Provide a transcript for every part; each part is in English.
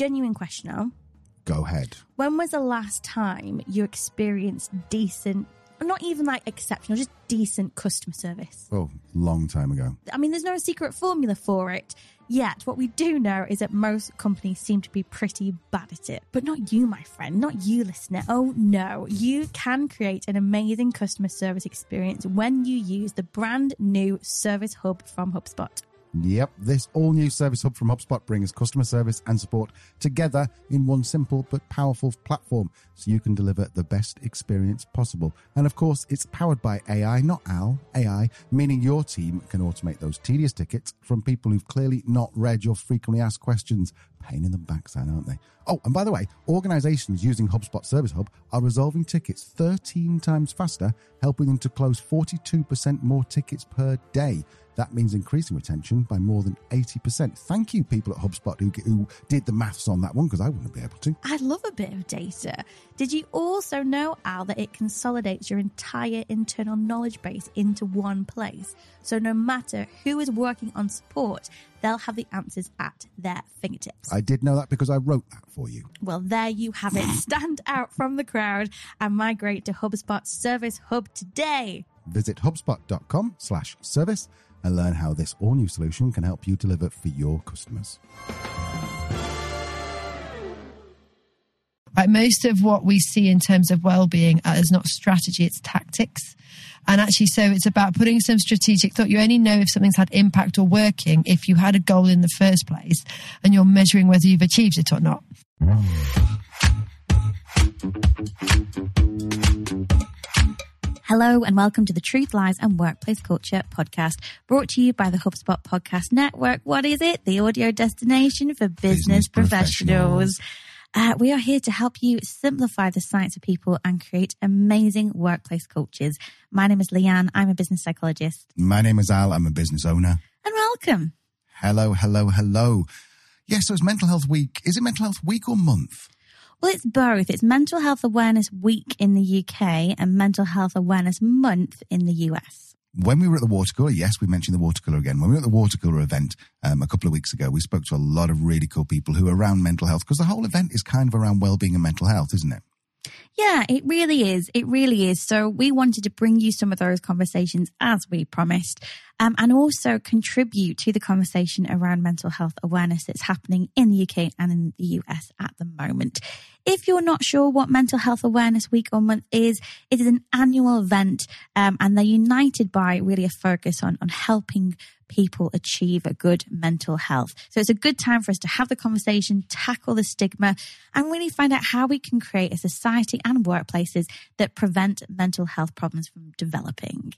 genuine question now. Go ahead. When was the last time you experienced decent, not even like exceptional, just decent customer service? Oh, long time ago. I mean, there's no secret formula for it. Yet, what we do know is that most companies seem to be pretty bad at it. But not you, my friend, not you, listener. Oh no, you can create an amazing customer service experience when you use the brand new Service Hub from HubSpot. Yep, this all new Service Hub from HubSpot brings customer service and support together in one simple but powerful platform so you can deliver the best experience possible. And of course, it's powered by AI, not AL, AI, meaning your team can automate those tedious tickets from people who've clearly not read your frequently asked questions. Pain in the backside, aren't they? Oh, and by the way, organizations using HubSpot Service Hub are resolving tickets 13 times faster, helping them to close 42% more tickets per day. That means increasing retention by more than 80%. Thank you, people at HubSpot who, who did the maths on that one, because I wouldn't be able to. I love a bit of data. Did you also know, Al, that it consolidates your entire internal knowledge base into one place? So no matter who is working on support, they'll have the answers at their fingertips. I did know that because I wrote that for you. Well, there you have it. Stand out from the crowd and migrate to HubSpot Service Hub today. Visit hubspot.com slash service and learn how this all new solution can help you deliver for your customers. Right, most of what we see in terms of well-being is not strategy; it's tactics. And actually, so it's about putting some strategic thought. You only know if something's had impact or working if you had a goal in the first place, and you're measuring whether you've achieved it or not. Hello and welcome to the Truth, Lies and Workplace Culture podcast brought to you by the HubSpot Podcast Network. What is it? The audio destination for business, Business professionals. professionals. Uh, we are here to help you simplify the science of people and create amazing workplace cultures. My name is Leanne. I'm a business psychologist. My name is Al. I'm a business owner. And welcome. Hello, hello, hello. Yes, so it's Mental Health Week. Is it Mental Health Week or month? Well, it's both. It's Mental Health Awareness Week in the UK and Mental Health Awareness Month in the US. When we were at the water cooler, yes, we mentioned the water cooler again. When we were at the water cooler event um, a couple of weeks ago, we spoke to a lot of really cool people who are around mental health because the whole event is kind of around well-being and mental health, isn't it? Yeah, it really is. It really is. So we wanted to bring you some of those conversations as we promised, um, and also contribute to the conversation around mental health awareness that's happening in the UK and in the US at the moment. If you're not sure what Mental Health Awareness Week or Month is, it is an annual event, um, and they're united by really a focus on on helping people achieve a good mental health. So it's a good time for us to have the conversation, tackle the stigma, and really find out how we can create a society and workplaces that prevent mental health problems from developing.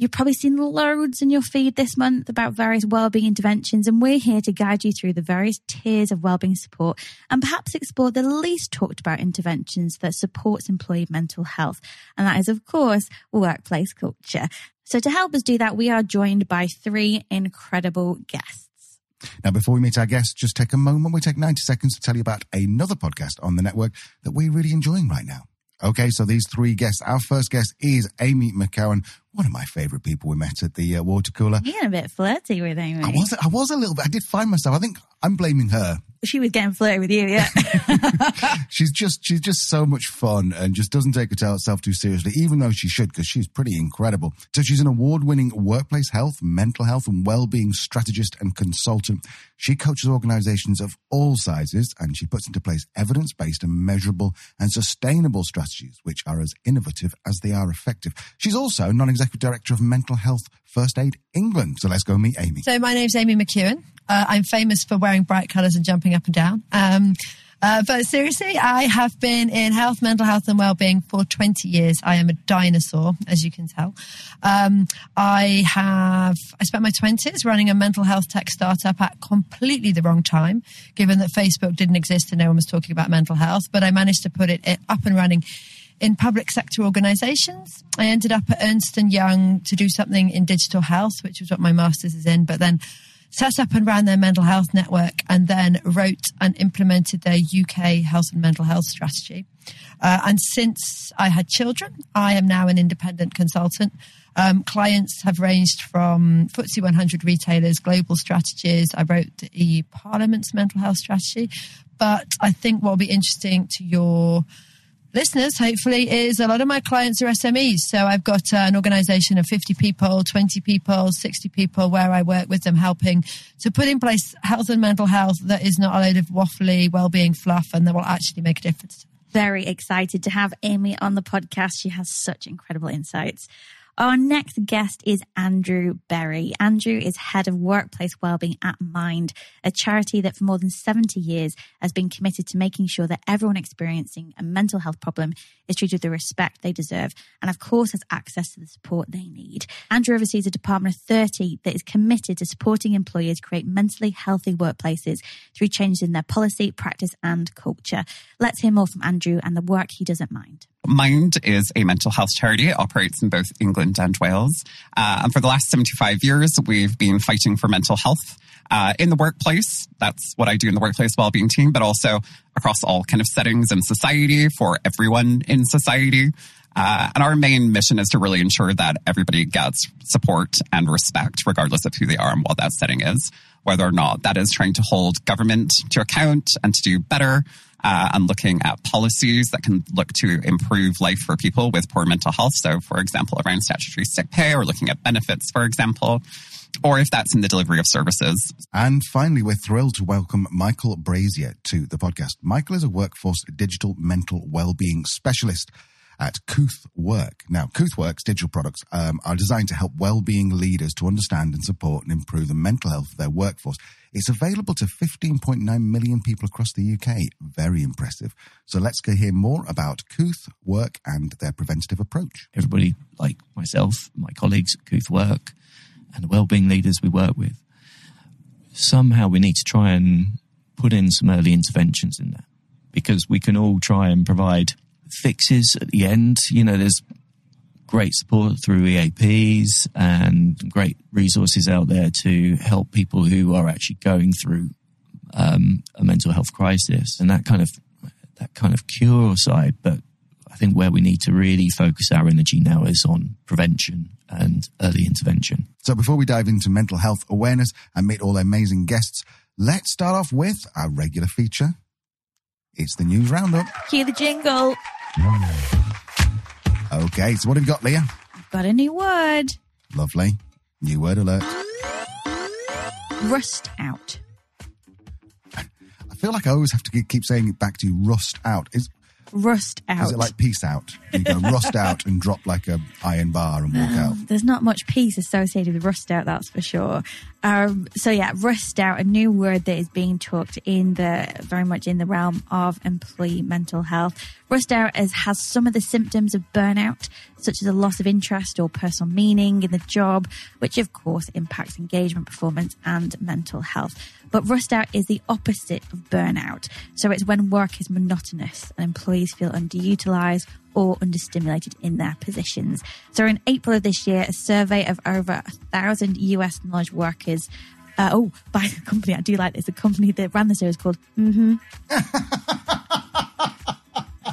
You've probably seen loads in your feed this month about various wellbeing interventions, and we're here to guide you through the various tiers of wellbeing support and perhaps explore the least talked about interventions that supports employee mental health. And that is, of course, workplace culture. So to help us do that, we are joined by three incredible guests. Now, before we meet our guests, just take a moment. We take 90 seconds to tell you about another podcast on the network that we're really enjoying right now. Okay, so these three guests. Our first guest is Amy McKeown, one of my favorite people we met at the uh, water cooler. You're getting a bit flirty with Amy. I was, I was a little bit. I did find myself. I think I'm blaming her. She was getting flirty with you, yeah. She's just, she's just so much fun and just doesn't take herself too seriously, even though she should, because she's pretty incredible. So she's an award-winning workplace health, mental health, and well-being strategist and consultant. She coaches organizations of all sizes, and she puts into place evidence-based and measurable and sustainable strategies, which are as innovative as they are effective. She's also non-executive director of Mental Health First Aid England. So let's go meet Amy. So my name's Amy McKeown. Uh, I'm famous for wearing bright colours and jumping up and down. Um, uh, but seriously, I have been in health, mental health, and well-being for 20 years. I am a dinosaur, as you can tell. Um, I have I spent my 20s running a mental health tech startup at completely the wrong time, given that Facebook didn't exist and no one was talking about mental health. But I managed to put it up and running in public sector organizations. I ended up at Ernst and Young to do something in digital health, which was what my master's is in. But then set up and ran their mental health network, and then wrote and implemented their UK health and mental health strategy. Uh, and since I had children, I am now an independent consultant. Um, clients have ranged from FTSE 100 retailers, global strategies. I wrote the EU Parliament's mental health strategy. But I think what will be interesting to your listeners, hopefully, is a lot of my clients are SMEs. So I've got uh, an organization of 50 people, 20 people, 60 people where I work with them helping to put in place health and mental health that is not a load of waffly well-being fluff and that will actually make a difference. Very excited to have Amy on the podcast. She has such incredible insights. Our next guest is Andrew Berrie. Andrew is head of workplace wellbeing at Mind, a charity that for more than 70 years has been committed to making sure that everyone experiencing a mental health problem is treated with the respect they deserve and, of course, has access to the support they need. Andrew oversees a department of 30 that is committed to supporting employers create mentally healthy workplaces through changes in their policy, practice, and culture. Let's hear more from Andrew and the work he does at Mind. Mind is a mental health charity. It operates in both England and Wales. Uh, and for the last 75 years, we've been fighting for mental health uh, in the workplace. That's what I do in the workplace wellbeing team, but also across all kind of settings in society for everyone in society. Uh, and our main mission is to really ensure that everybody gets support and respect, regardless of who they are and what that setting is, whether or not that is trying to hold government to account and to do better uh, and looking at policies that can look to improve life for people with poor mental health. So, for example, around statutory sick pay or looking at benefits, for example, or if that's in the delivery of services. And finally, we're thrilled to welcome Michael Brazier to the podcast. Michael is a workforce digital mental well-being specialist at Kooth Work. Now, Kooth Work's digital products um, are designed to help well-being leaders to understand and support and improve the mental health of their workforce. It's available to 15.9 million people across the UK. Very impressive. So let's go hear more about Kooth Work and their preventative approach. Everybody, like myself, my colleagues at Kooth Work, and the well-being leaders we work with, somehow we need to try and put in some early interventions in there because we can all try and provide fixes at the end. You know, there's great support through EAPs and great resources out there to help people who are actually going through um, a mental health crisis and that kind of that kind of cure side. But I think where we need to really focus our energy now is on prevention and early intervention. So before we dive into mental health awareness and meet all the amazing guests, let's start off with our regular feature. It's the news roundup. Cue the jingle. Okay, so what have you got, Leah? I've got a new word. Lovely. New word alert. Rust out. I feel like I always have to keep saying it back to you, rust out. Is, Rust out. is it like peace out? You go rust out and drop like a iron bar and walk out. There's not much peace associated with rust out, that's for sure. Um, so yeah, rust out, a new word that is being talked in the very much in the realm of employee mental health. Rust out is, has some of the symptoms of burnout, such as a loss of interest or personal meaning in the job, which of course impacts engagement, performance, and mental health. But rust out is the opposite of burnout. So it's when work is monotonous and employees feel underutilized or understimulated in their positions. So in April of this year, a survey of over a thousand US knowledge workers uh, oh, by the company, I do like this. A company that ran the series called Mm-hmm.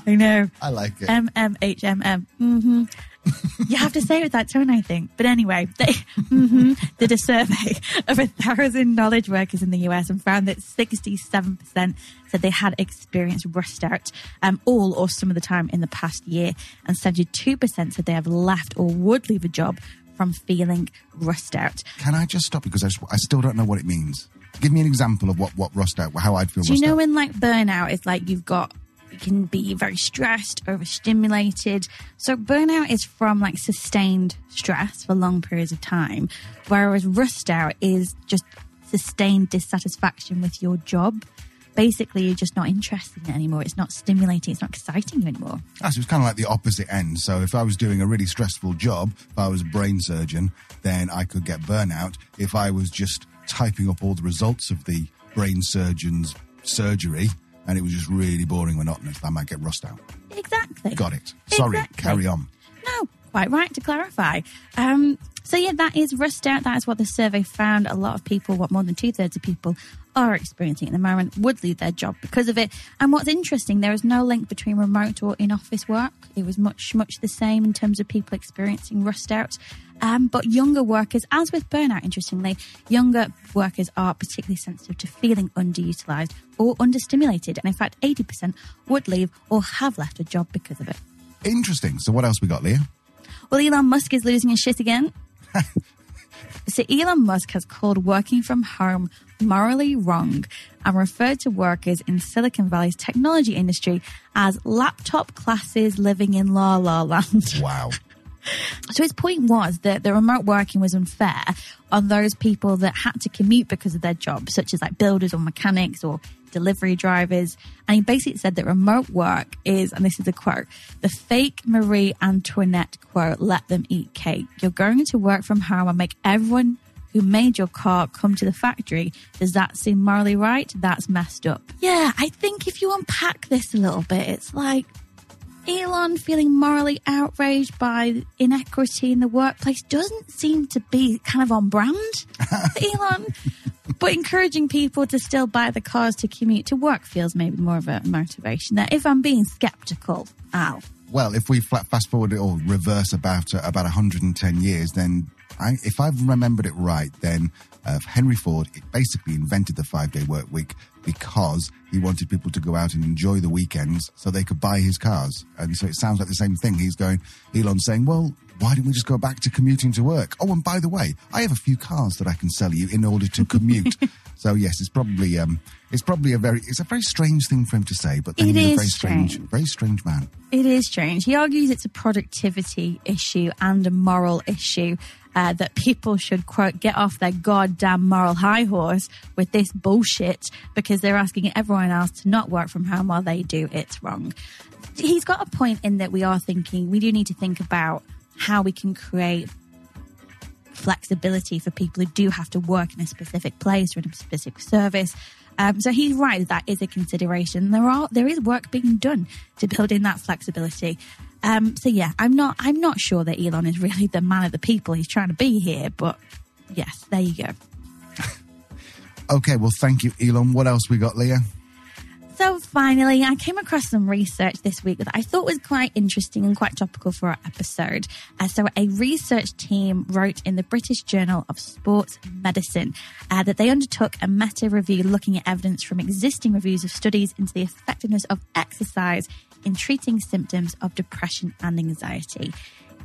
I know. I like it. MMHMM. Mm-hmm. you have to say it with that tone, I think. But anyway, they mm-hmm, did a survey of a thousand knowledge workers in the US and found that 67% said they had experienced rust out um, all or some of the time in the past year. And 72% said they have left or would leave a job from feeling rust out. Can I just stop because I, I still don't know what it means. Give me an example of what, what rust out, how I'd feel Do you know out. when like burnout is like you've got can be very stressed, overstimulated. So burnout is from like sustained stress for long periods of time, whereas rust out is just sustained dissatisfaction with your job. Basically, you're just not interested in it anymore. It's not stimulating. It's not exciting you anymore. Ah, so it's kind of like the opposite end. So if I was doing a really stressful job, if I was a brain surgeon, then I could get burnout. If I was just typing up all the results of the brain surgeon's surgery and it was just really boring, monotonous, I might get rust out. Exactly. Got it. Sorry, Exactly. carry on. No, quite right to clarify. Um, So yeah, that is rust out. That is what the survey found. A lot of people, what more than two thirds of people are experiencing at the moment, would leave their job because of it. And what's interesting, there is no link between remote or in office work. It was much, much the same in terms of people experiencing rust out. Um, but younger workers, as with burnout, interestingly, younger workers are particularly sensitive to feeling underutilized or understimulated. And in fact, 80% would leave or have left a job because of it. Interesting. So, what else we got, Leah? Well, Elon Musk is losing his shit again. so, Elon Musk has called working from home morally wrong and referred to workers in Silicon Valley's technology industry as laptop classes living in la la land. Wow. So his point was that the remote working was unfair on those people that had to commute because of their job, such as like builders or mechanics or delivery drivers. And he basically said that remote work is, and this is a quote, the fake Marie Antoinette quote, let them eat cake. You're going to work from home and make everyone who made your car come to the factory. Does that seem morally right? That's messed up. Yeah, I think if you unpack this a little bit, it's like Elon feeling morally outraged by inequity in the workplace doesn't seem to be kind of on brand Elon. But encouraging people to still buy the cars to commute to work feels maybe more of a motivation there. If I'm being skeptical, Al. Well, if we flat fast forward it or reverse about uh, about 110 years, then I, if I've remembered it right, then uh, Henry Ford basically invented the five day work week because he wanted people to go out and enjoy the weekends so they could buy his cars. And so it sounds like the same thing. He's going, Elon's saying, well, why don't we just go back to commuting to work? Oh, and by the way, I have a few cars that I can sell you in order to commute. so yes, it's probably um, it's probably a very it's a very strange thing for him to say, but then It he's a very strange, strange. very strange man. It is strange. He argues it's a productivity issue and a moral issue. Uh, that people should quote get off their goddamn moral high horse with this bullshit because they're asking everyone else to not work from home while they do. It's wrong. He's got a point in that we are thinking we do need to think about how we can create flexibility for people who do have to work in a specific place or in a specific service. Um, so he's right that is a consideration. There are there is work being done to build in that flexibility. Um, so yeah, I'm not I'm not sure that Elon is really the man of the people he's trying to be here, but yes, there you go. Okay, well, thank you, Elon. What else we got, Leah? So finally, I came across some research this week that I thought was quite interesting and quite topical for our episode. Uh, so a research team wrote in the British Journal of Sports Medicine uh, that they undertook a meta review looking at evidence from existing reviews of studies into the effectiveness of exercise in treating symptoms of depression and anxiety.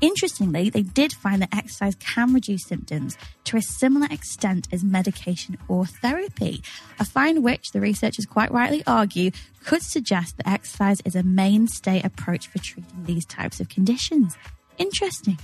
Interestingly, they did find that exercise can reduce symptoms to a similar extent as medication or therapy, a find which the researchers quite rightly argue could suggest that exercise is a mainstay approach for treating these types of conditions. Interesting.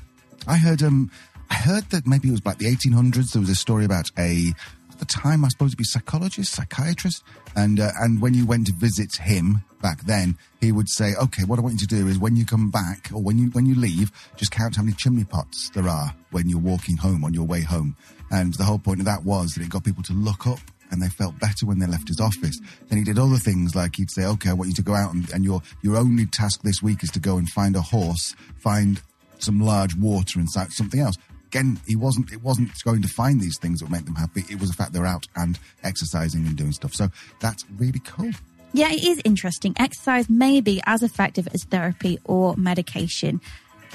I heard um I heard that maybe it was like the 1800s. There was a story about a at the time I suppose it'd be psychologist, psychiatrist, and uh, and when you went to visit him back then, he would say, "Okay, what I want you to do is when you come back or when you when you leave, just count how many chimney pots there are when you're walking home on your way home." And the whole point of that was that it got people to look up. And they felt better when they left his office. Then he did other things like he'd say, "Okay, I want you to go out and, and your your only task this week is to go and find a horse, find some large water and something else. Again, he wasn't. It wasn't going to find these things that would make them happy. It was the fact they're out and exercising and doing stuff. So that's really cool. Yeah, it is interesting. Exercise may be as effective as therapy or medication.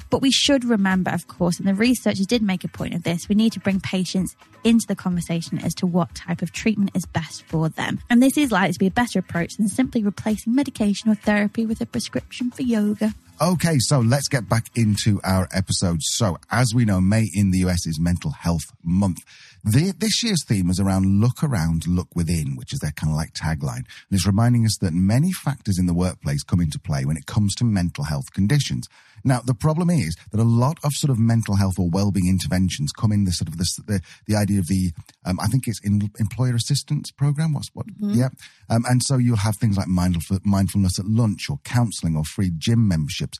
But we should remember, of course, and the researchers did make a point of this, we need to bring patients into the conversation as to what type of treatment is best for them. And this is likely to be a better approach than simply replacing medication or therapy with a prescription for yoga. Okay, so let's get back into our episode. So, as we know, May in the US is Mental Health Month. The, this year's theme is around look around, look within, which is their kind of like tagline. And it's reminding us that many factors in the workplace come into play when it comes to mental health conditions. Now, the problem is that a lot of sort of mental health or well-being interventions come in the sort of this, the, the idea of the, um, I think it's in employer assistance program. What's what? Yeah. Um, and so you'll have things like mindful, mindfulness at lunch or counseling or free gym memberships.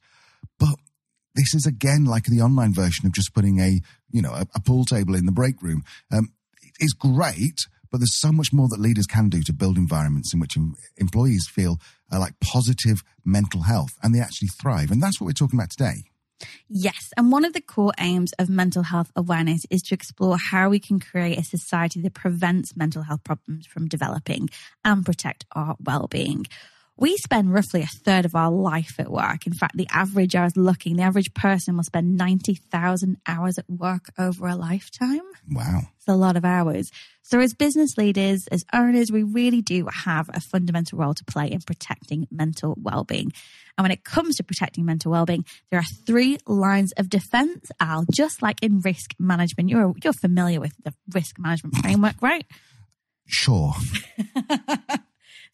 This is again like the online version of just putting a, you know, a, a pool table in the break room. Um, it's great, but there's so much more that leaders can do to build environments in which em- employees feel uh, like positive mental health and they actually thrive. And that's what we're talking about today. Yes. And one of the core aims of mental health awareness is to explore how we can create a society that prevents mental health problems from developing and protect our well-being. We spend roughly a third of our life at work. In fact, the average, I was looking, the average person will spend 90,000 hours at work over a lifetime. Wow. It's a lot of hours. So, as business leaders, as owners, we really do have a fundamental role to play in protecting mental well-being. And when it comes to protecting mental well-being, there are three lines of defense. Al, just like in risk management, you're you're familiar with the risk management framework, right? Sure.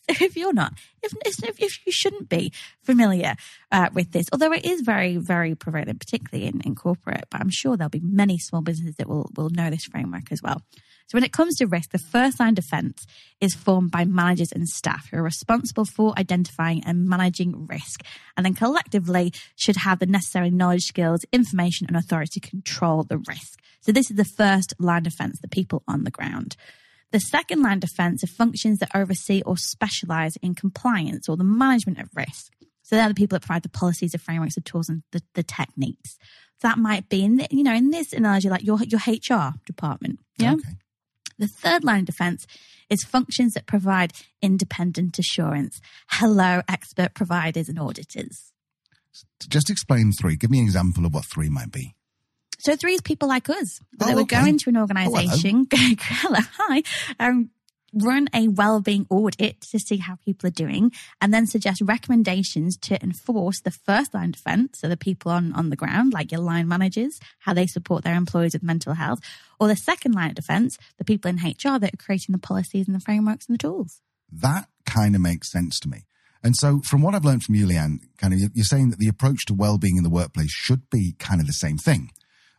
if you're not, if, if, you shouldn't be familiar uh, with this, although it is very, very prevalent, particularly in, in corporate, but I'm sure there'll be many small businesses that will, will know this framework as well. So when it comes to risk, the first line defense is formed by managers and staff who are responsible for identifying and managing risk, and then collectively should have the necessary knowledge, skills, information, and authority to control the risk. So this is the first line defense, the people on the ground. The second line defense are functions that oversee or specialize in compliance or the management of risk. So they're the people that provide the policies, the frameworks, the tools, and the, the techniques. So that might be in the, you know in this analogy like your your HR department. Yeah. Okay. The third line of defense is functions that provide independent assurance. Hello, expert providers and auditors. Just explain three. Give me an example of what three might be. So three is people like us that Oh, would okay. go into an hello. organization, hello, hi, um, run a well-being audit to see how people are doing, and then suggest recommendations to enforce the first line defense, so the people on, on the ground, like your line managers, how they support their employees with mental health, or the second line of defense, the people in HR that are creating the policies and the frameworks and the tools. That kind of makes sense to me. And so, from what I've learned from you, Leanne, kind of, you're saying that the approach to well-being in the workplace should be kind of the same thing.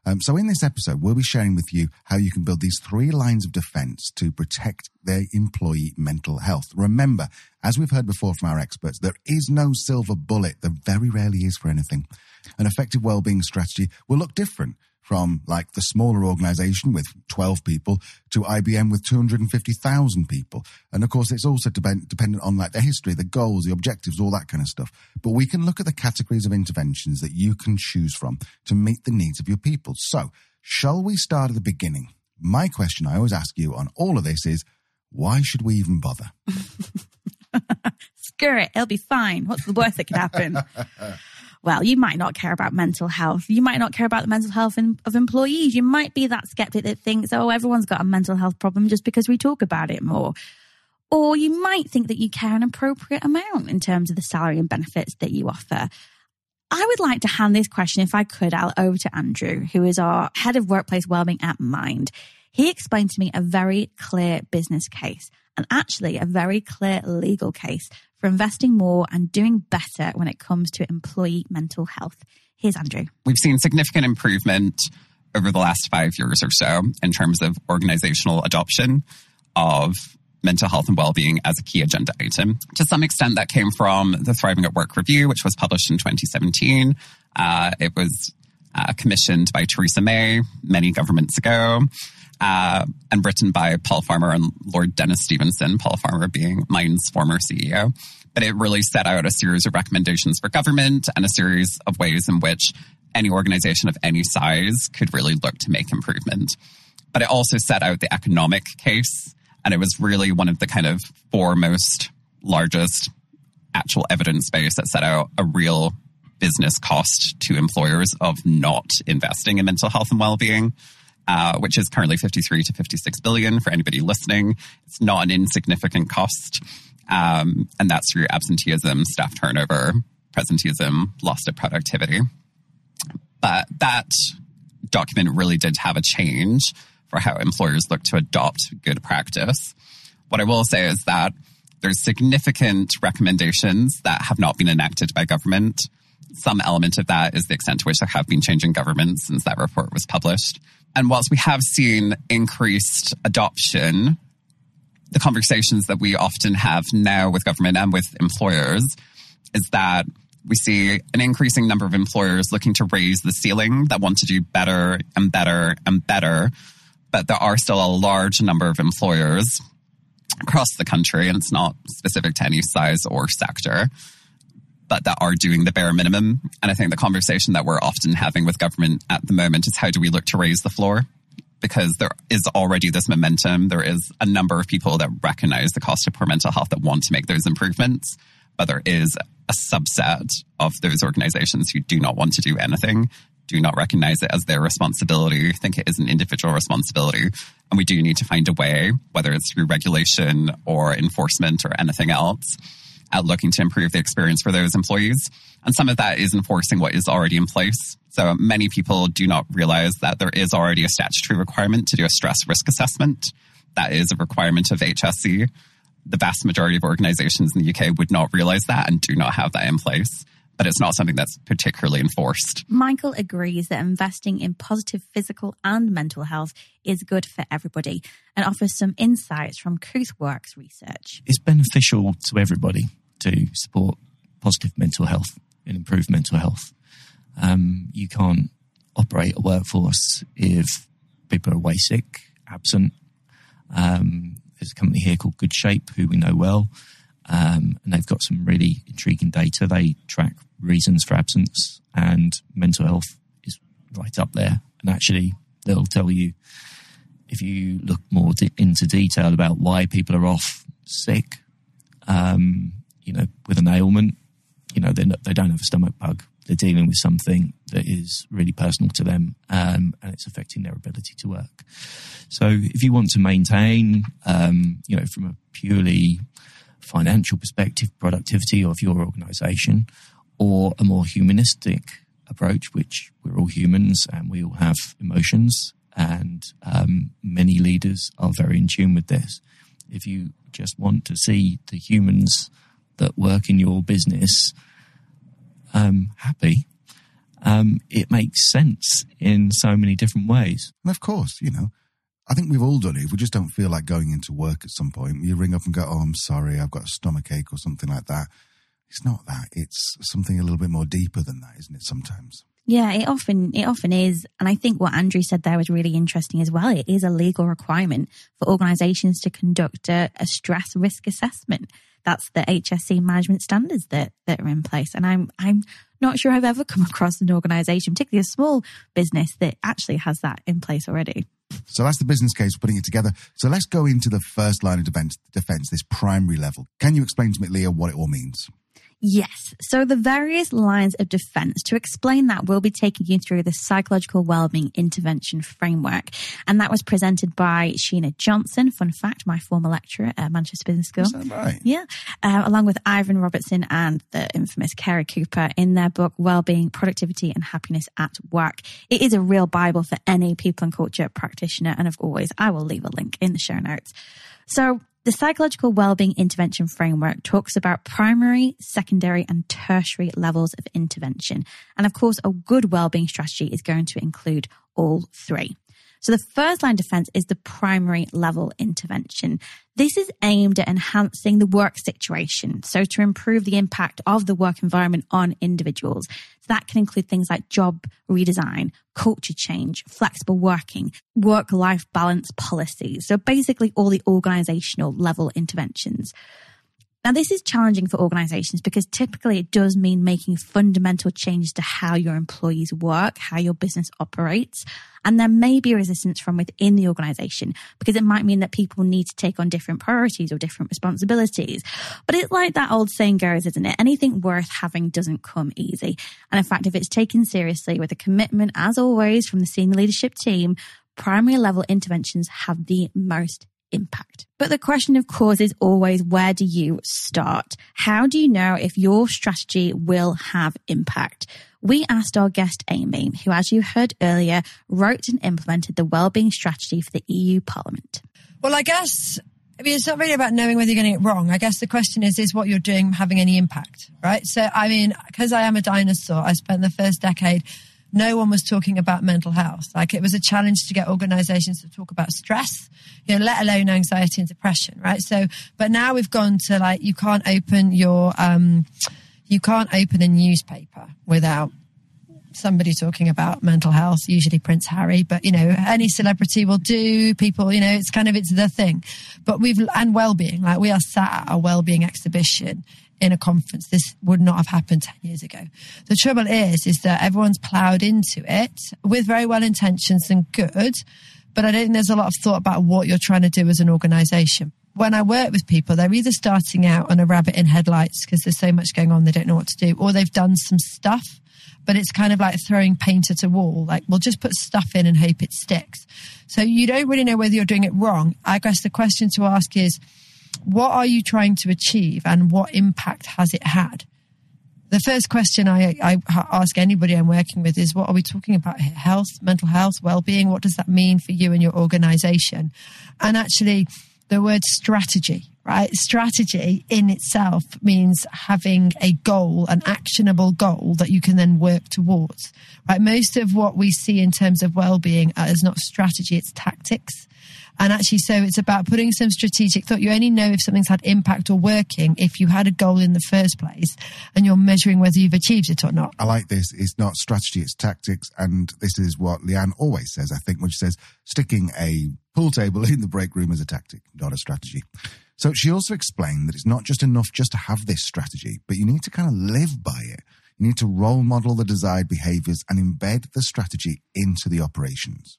Um, so, in this episode, we'll be sharing with you how you can build these three lines of defense to protect their employee mental health. Remember, as we've heard before from our experts, there is no silver bullet. There very rarely is for anything. An effective well-being strategy will look different from like the smaller organization with 12 people to IBM with 250,000 people. And of course, it's also depend- dependent on like the history, the goals, the objectives, all that kind of stuff. But we can look at the categories of interventions that you can choose from to meet the needs of your people. So shall we start at the beginning? My question I always ask you on all of this is, why should we even bother? Screw it, it'll be fine. What's the worst that could happen? well, you might not care about mental health. You might not care about the mental health in, of employees. You might be that skeptic that thinks, oh, everyone's got a mental health problem just because we talk about it more. Or you might think that you care an appropriate amount in terms of the salary and benefits that you offer. I would like to hand this question, if I could, Al, over to Andrew, who is our head of workplace wellbeing at Mind. He explained to me a very clear business case and actually a very clear legal case for investing more and doing better when it comes to employee mental health. Here's Andrew. We've seen significant improvement over the last five years or so in terms of organizational adoption of mental health and well-being as a key agenda item. To some extent, that came from the Thriving at Work review, which was published in 2017. Uh, it was uh, commissioned by Theresa May many governments ago. Uh, and written by Paul Farmer and Lord Dennis Stevenson, Paul Farmer being Mind's former CEO. But it really set out a series of recommendations for government and a series of ways in which any organization of any size could really look to make improvement. But it also set out the economic case, and it was really one of the kind of foremost, largest actual evidence base that set out a real business cost to employers of not investing in mental health and well-being. Uh, which is currently 53 to 56 billion for anybody listening. It's not an insignificant cost. Um, and that's through absenteeism, staff turnover, presenteeism, loss of productivity. But that document really did have a change for how employers look to adopt good practice. What I will say is that there's significant recommendations that have not been enacted by government. Some element of that is the extent to which there have been changing governments since that report was published. And whilst we have seen increased adoption, the conversations that we often have now with government and with employers is that we see an increasing number of employers looking to raise the ceiling that want to do better and better and better. But there are still a large number of employers across the country, and it's not specific to any size or sector, but that are doing the bare minimum. And I think the conversation that we're often having with government at the moment is how do we look to raise the floor? Because there is already this momentum. There is a number of people that recognize the cost of poor mental health that want to make those improvements, but there is a subset of those organizations who do not want to do anything, do not recognize it as their responsibility, think it is an individual responsibility. And we do need to find a way, whether it's through regulation or enforcement or anything else, at looking to improve the experience for those employees. And some of that is enforcing what is already in place. So many people do not realize that there is already a statutory requirement to do a stress risk assessment. That is a requirement of HSE. The vast majority of organizations in the UK would not realize that and do not have that in place but it's not something that's particularly enforced. Michael agrees that investing in positive physical and mental health is good for everybody and offers some insights from Kooth Work's research. It's beneficial to everybody to support positive mental health and improve mental health. Um, you can't operate a workforce if people are away sick, absent. Um, there's a company here called Good Shape, who we know well, um, and they've got some really intriguing data. They track reasons for absence, and mental health is right up there. And actually, they'll tell you if you look more into detail about why people are off sick, um, you know, with an ailment, you know, not, they don't have a stomach bug. They're dealing with something that is really personal to them, um, and it's affecting their ability to work. So, if you want to maintain, um, you know, from a purely financial perspective, productivity of your organization, or a more humanistic approach, which we're all humans and we all have emotions, and um, many leaders are very in tune with this. If you just want to see the humans that work in your business um, happy, um, it makes sense in so many different ways. And of course, you know, I think we've all done it. If we just don't feel like going into work at some point, you ring up and go, "Oh, I'm sorry, I've got a stomach ache" or something like that. It's not that. It's something a little bit more deeper than that, isn't it? Sometimes. Yeah, it often it often is, and I think what Andrew said there was really interesting as well. It is a legal requirement for organisations to conduct a, a stress risk assessment. That's the HSE management standards that that are in place, and I'm I'm not sure I've ever come across an organisation, particularly a small business, that actually has that in place already. So that's the business case putting it together. So let's go into the first line of defense, defense, this primary level. Can you explain to me, Leah, what it all means? Yes. So the various lines of defense to explain that we'll be taking you through the psychological wellbeing intervention framework. And that was presented by Sheena Johnson. Fun fact, my former lecturer at Manchester Business School. Right? Yeah. Uh, along with Ivan Robertson and the infamous Cary Cooper in their book, Wellbeing, Productivity and Happiness at Work. It is a real Bible for any people and culture practitioner. And of always, I will leave a link in the show notes. So the psychological wellbeing intervention framework talks about primary, secondary, and tertiary levels of intervention. And of course, a good wellbeing strategy is going to include all three. So the first line defense is the primary level intervention. This is aimed at enhancing the work situation. So to improve the impact of the work environment on individuals. So that can include things like job redesign, culture change, flexible working, work life balance policies. So basically all the organizational level interventions. Now, this is challenging for organizations because typically it does mean making fundamental changes to how your employees work, how your business operates. And there may be resistance from within the organization because it might mean that people need to take on different priorities or different responsibilities. But it's like that old saying goes, isn't it? Anything worth having doesn't come easy. And in fact, if it's taken seriously with a commitment, as always, from the senior leadership team, primary level interventions have the most impact. But the question, of course, is always where do you start? How do you know if your strategy will have impact? We asked our guest Amy, who, as you heard earlier, wrote and implemented the wellbeing strategy for the EU Parliament. Well, I guess I mean, it's not really about knowing whether you're getting it wrong. I guess the question is, is what you're doing having any impact, right? So, I mean, because I am a dinosaur, I spent the first decade no one was talking about mental health. Like it was a challenge to get organizations to talk about stress, you know, let alone anxiety and depression, right? So, but now we've gone to like, you can't open your, um, you can't open a newspaper without somebody talking about mental health, usually Prince Harry, but you know, any celebrity will do, people, you know, it's kind of, it's the thing. But we've, and well-being, like we are sat at a well-being exhibition in a conference. This would not have happened 10 years ago. The trouble is, is that everyone's plowed into it with very well intentions and good, but I don't think there's a lot of thought about what you're trying to do as an organization. When I work with people, they're either starting out on a rabbit in headlights because there's so much going on, they don't know what to do, or they've done some stuff but it's kind of like throwing paint at a wall. Like, we'll just put stuff in and hope it sticks. So you don't really know whether you're doing it wrong. I guess the question to ask is, what are you trying to achieve and what impact has it had? The first question I, I ask anybody I'm working with is, what are we talking about here? Health, mental health, well-being? What does that mean for you and your organization? And actually, the word strategy right? Strategy in itself means having a goal, an actionable goal that you can then work towards, right? Most of what we see in terms of well-being is not strategy, it's tactics. And actually, so it's about putting some strategic thought. You only know if something's had impact or working if you had a goal in the first place and you're measuring whether you've achieved it or not. I like this. It's not strategy, it's tactics. And this is what Leanne always says, I think, when she says sticking a pool table in the break room is a tactic, not a strategy. So she also explained that it's not just enough just to have this strategy, but you need to kind of live by it. You need to role model the desired behaviors and embed the strategy into the operations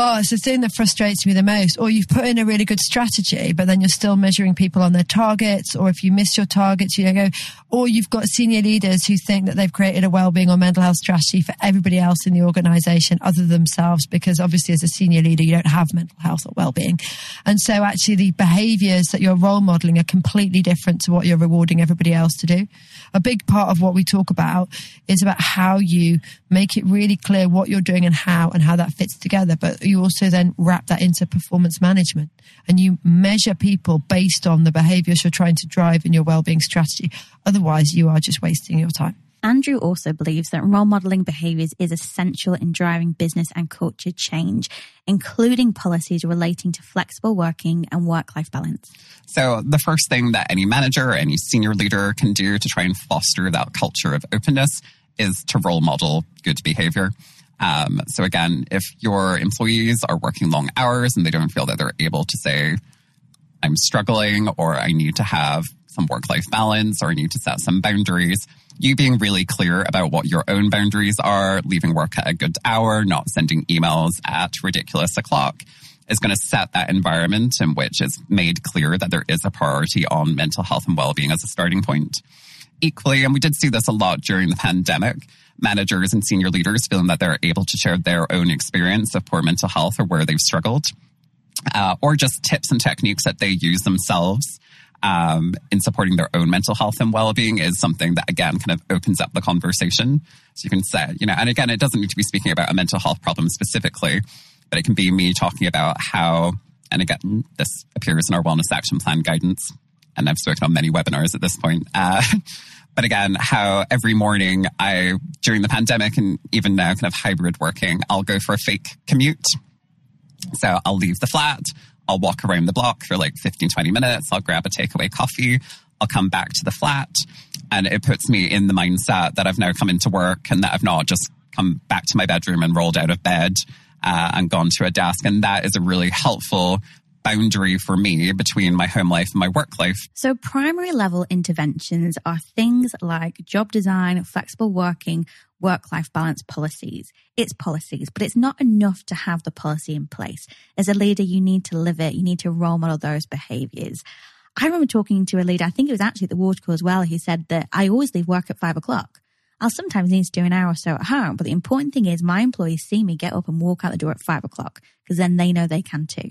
oh, it's the thing that frustrates me the most. Or you've put in a really good strategy, but then you're still measuring people on their targets. Or if you miss your targets, you go, or you've got senior leaders who think that they've created a well-being or mental health strategy for everybody else in the organization other than themselves, because obviously as a senior leader, you don't have mental health or well-being. And so actually the behaviors that you're role modeling are completely different to what you're rewarding everybody else to do. A big part of what we talk about is about how you make it really clear what you're doing and how and how that fits together. But you also then wrap that into performance management and you measure people based on the behaviors you're trying to drive in your well-being strategy. Otherwise, you are just wasting your time. Andrew also believes that role modeling behaviors is essential in driving business and culture change, including policies relating to flexible working and work life balance. So, the first thing that any manager or any senior leader can do to try and foster that culture of openness is to role model good behavior. Um, so again, if your employees are working long hours and they don't feel that they're able to say, I'm struggling or I need to have some work life balance or I need to set some boundaries, you being really clear about what your own boundaries are, leaving work at a good hour, not sending emails at ridiculous o'clock is going to set that environment in which it's made clear that there is a priority on mental health and well-being as a starting point. Equally, and we did see this a lot during the pandemic, managers and senior leaders feeling that they're able to share their own experience of poor mental health or where they've struggled, uh, or just tips and techniques that they use themselves um, in supporting their own mental health and well-being is something that again kind of opens up the conversation. So you can say, you know, and again, it doesn't need to be speaking about a mental health problem specifically, but it can be me talking about how, and again, this appears in our wellness action plan guidance, and I've spoken on many webinars at this point. Uh, but again, how every morning I, during the pandemic and even now kind of hybrid working, I'll go for a fake commute. So I'll leave the flat. I'll walk around the block for like 15, 20 minutes. I'll grab a takeaway coffee. I'll come back to the flat and it puts me in the mindset that I've now come into work and that I've not just come back to my bedroom and rolled out of bed uh, and gone to a desk. And that is a really helpful boundary for me between my home life and my work life. So, primary level interventions are things like job design, flexible working, work life balance policies. It's policies, but it's not enough to have the policy in place. As a leader, you need to live it, you need to role model those behaviors. I remember talking to a leader, I think it was actually at the water cooler as well, He said that I always leave work at five o'clock. I'll sometimes need to do an hour or so at home, but the important thing is my employees see me get up and walk out the door at five o'clock because then they know they can too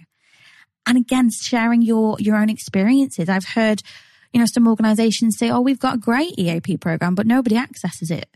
and again, sharing your, your own experiences. I've heard, you know, some organizations say, oh, we've got a great EAP program, but nobody accesses it.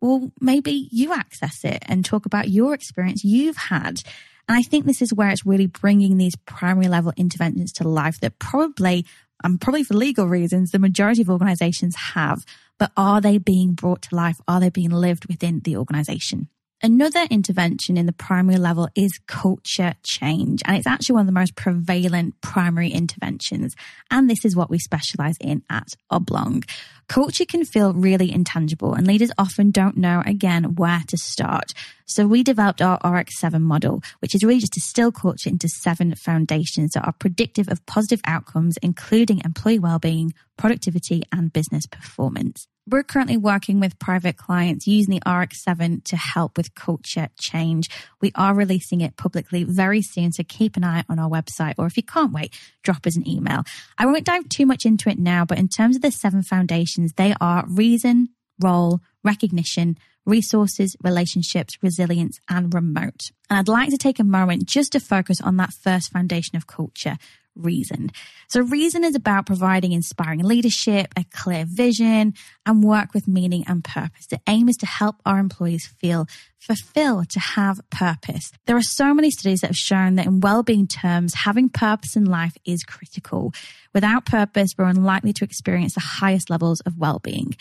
Well, maybe you access it and talk about your experience you've had. And I think this is where it's really bringing these primary level interventions to life that probably, and probably for legal reasons, the majority of organizations have. But are they being brought to life? Are they being lived within the organization? Another intervention in the primary level is culture change, and it's actually one of the most prevalent primary interventions. And this is what we specialize in at Oblong. Culture can feel really intangible, and leaders often don't know again where to start. So we developed our RX7 model, which is really just to distill culture into seven foundations that are predictive of positive outcomes, including employee well-being, productivity, and business performance. We're currently working with private clients using the RX7 to help with culture change. We are releasing it publicly very soon, so keep an eye on our website, or if you can't wait, drop us an email. I won't dive too much into it now, but in terms of the seven foundations, they are reason, role, recognition, resources, relationships, resilience, and remote. And I'd like to take a moment just to focus on that first foundation of culture, reason. So reason is about providing inspiring leadership, a clear vision, and work with meaning and purpose. The aim is to help our employees feel fulfilled, to have purpose. There are so many studies that have shown that in well-being terms, having purpose in life is critical. Without purpose, we're unlikely to experience the highest levels of well-being.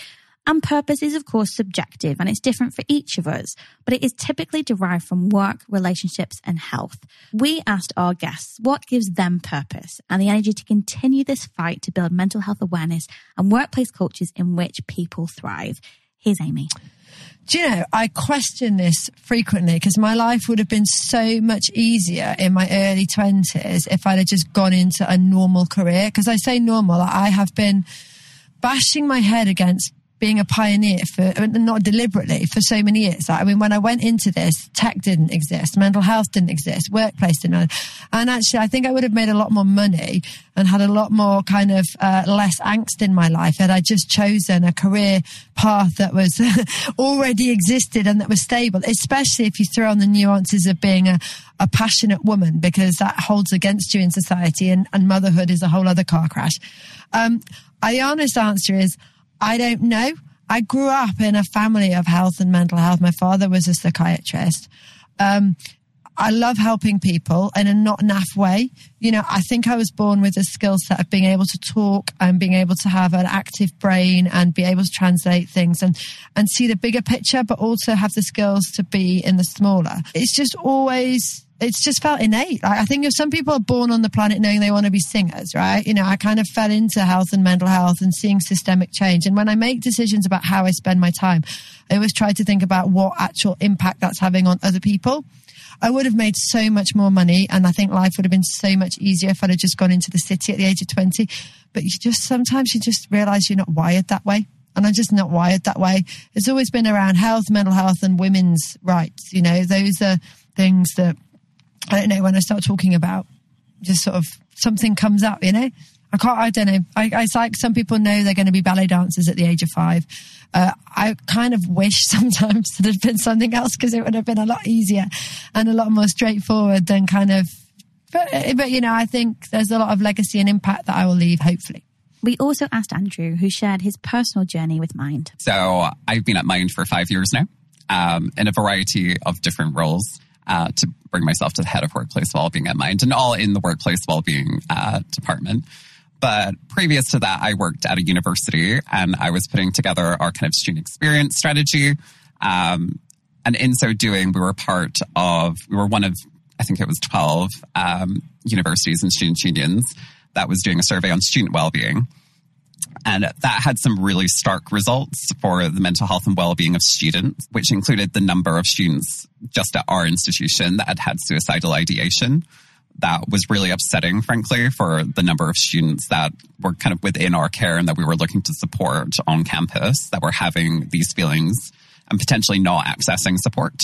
And purpose is, of course, subjective and it's different for each of us, but it is typically derived from work, relationships, and health. We asked our guests what gives them purpose and the energy to continue this fight to build mental health awareness and workplace cultures in which people thrive. Here's Amy. Do you know, I question this frequently because my life would have been so much easier in my early 20s if I'd have just gone into a normal career. Because I say normal, I have been bashing my head against being a pioneer for not deliberately for so many years. I mean, when I went into this, tech didn't exist, mental health didn't exist, workplace didn't. And actually, I think I would have made a lot more money and had a lot more kind of uh, less angst in my life had I just chosen a career path that was already existed and that was stable, especially if you throw on the nuances of being a, a passionate woman, because that holds against you in society and, and motherhood is a whole other car crash. Um, the honest answer is, I don't know. I grew up in a family of health and mental health. My father was a psychiatrist. Um, I love helping people in a not naff way. You know, I think I was born with a skill set of being able to talk and being able to have an active brain and be able to translate things and, and see the bigger picture, but also have the skills to be in the smaller. It's just always it's just felt innate. I think if some people are born on the planet knowing they want to be singers, right? You know, I kind of fell into health and mental health and seeing systemic change. And when I make decisions about how I spend my time, I always try to think about what actual impact that's having on other people. I would have made so much more money and I think life would have been so much easier if I'd have just gone into the city at the age of 20. But you just, sometimes you just realize you're not wired that way. And I'm just not wired that way. It's always been around health, mental health and women's rights. You know, those are things that I don't know, when I start talking about just sort of something comes up, you know? I can't, I don't know. I, I, it's like some people know they're going to be ballet dancers at the age of five. Uh, I kind of wish sometimes it had been something else because it would have been a lot easier and a lot more straightforward than kind of, but, but you know, I think there's a lot of legacy and impact that I will leave, hopefully. We also asked Andrew, who shared his personal journey with Mind. So I've been at Mind for five years now, um, in a variety of different roles uh, to bring myself to the head of workplace well-being at Mind, and all in the workplace well-being uh, department. But previous to that, I worked at a university and I was putting together our kind of student experience strategy. Um, and in so doing, we were part of, we were one of, I think it was 12 um, universities and student unions that was doing a survey on student well-being. And that had some really stark results for the mental health and well-being of students, which included the number of students just at our institution that had had suicidal ideation. That was really upsetting, frankly, for the number of students that were kind of within our care and that we were looking to support on campus that were having these feelings and potentially not accessing support.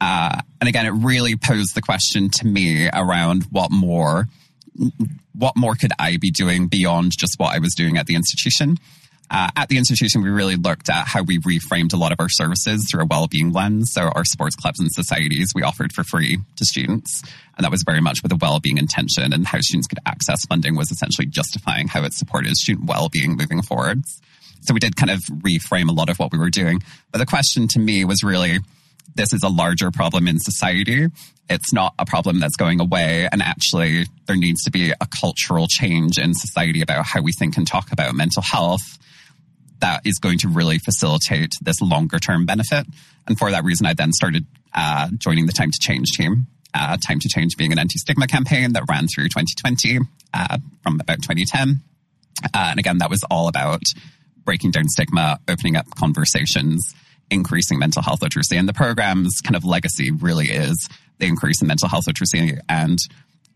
Uh, and again, it really posed the question to me around what more what more could I be doing beyond just what I was doing at the institution? Uh, at the institution, we really looked at how we reframed a lot of our services through a well-being lens. So our sports clubs and societies we offered for free to students, and that was very much with a well-being intention. And how students could access funding was essentially justifying how it supported student well-being moving forwards. So we did kind of reframe a lot of what we were doing. But the question to me was really, this is a larger problem in society. It's not a problem that's going away. And actually, there needs to be a cultural change in society about how we think and talk about mental health. that is going to really facilitate this longer term benefit. And for that reason, I then started uh, joining the Time to Change team. Uh, Time to Change being an anti stigma campaign that ran through 2020 uh, from about 2010. Uh, and again, that was all about breaking down stigma, opening up conversations, increasing mental health literacy. And the program's kind of legacy really is the increase in mental health literacy and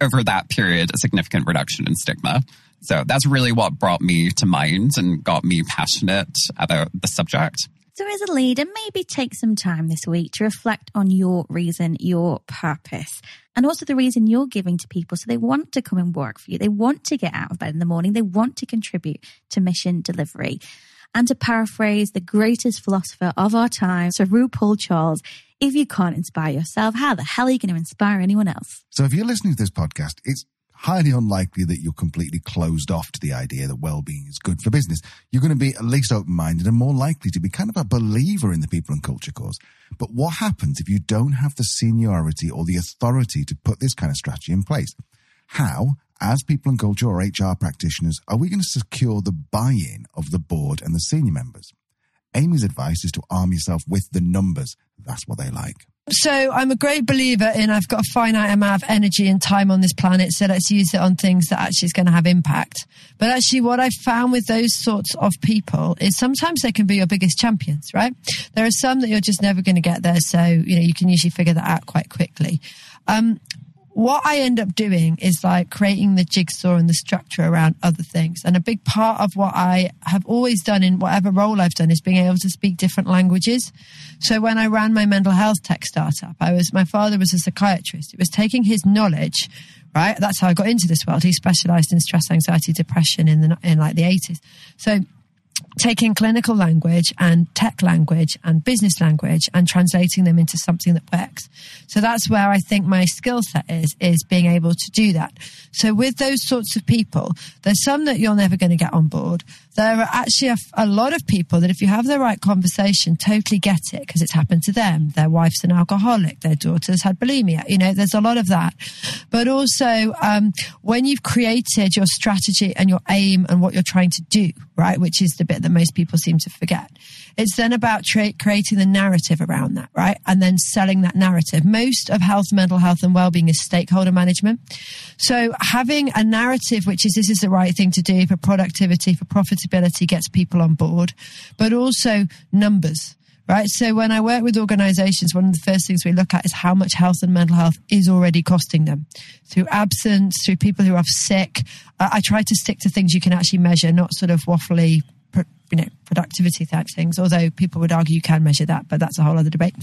over that period, a significant reduction in stigma. So that's really what brought me to Mind and got me passionate about the subject. So, as a leader, maybe take some time this week to reflect on your reason, your purpose, and also the reason you're giving to people. So, they want to come and work for you. They want to get out of bed in the morning. They want to contribute to mission delivery. And to paraphrase the greatest philosopher of our time, Sir RuPaul Charles, if you can't inspire yourself, how the hell are you going to inspire anyone else? So if you're listening to this podcast, it's highly unlikely that you're completely closed off to the idea that well-being is good for business. You're going to be at least open-minded and more likely to be kind of a believer in the people and culture cause. But what happens if you don't have the seniority or the authority to put this kind of strategy in place? How, as people and culture or HR practitioners, are we going to secure the buy-in of the board and the senior members? Amy's advice is to arm yourself with the numbers. That's what they like. So I'm a great believer in I've got a finite amount of energy and time on this planet, so let's use it on things that actually is going to have impact. But actually, what I've found with those sorts of people is sometimes they can be your biggest champions, right? There are some that you're just never going to get there, so you know you can usually figure that out quite quickly. Um, what I end up doing is like creating the jigsaw and the structure around other things. And a big part of what I have always done in whatever role I've done is being able to speak different languages. So when I ran my mental health tech startup, I was, my father was a psychiatrist. It was taking his knowledge, right? That's how I got into this world. He specialized in stress, anxiety, depression in the, in like the eighties. So taking clinical language and tech language and business language and translating them into something that works. So that's where I think my skill set is, is being able to do that. So with those sorts of people, there's some that you're never going to get on board. There are actually a, a lot of people that if you have the right conversation, totally get it because it's happened to them. Their wife's an alcoholic. Their daughter's had bulimia. You know, there's a lot of that. But also, um, when you've created your strategy and your aim and what you're trying to do, right, which is the bit that most people seem to forget. It's then about tra- creating the narrative around that, right? And then selling that narrative. Most of health, mental health and well-being is stakeholder management. So having a narrative, which is this is the right thing to do for productivity, for profitability gets people on board, but also numbers right? So when I work with organizations, one of the first things we look at is how much health and mental health is already costing them through absence, through people who are sick. Uh, I try to stick to things you can actually measure, not sort of waffly you know, productivity type things, although people would argue you can measure that, but that's a whole other debate.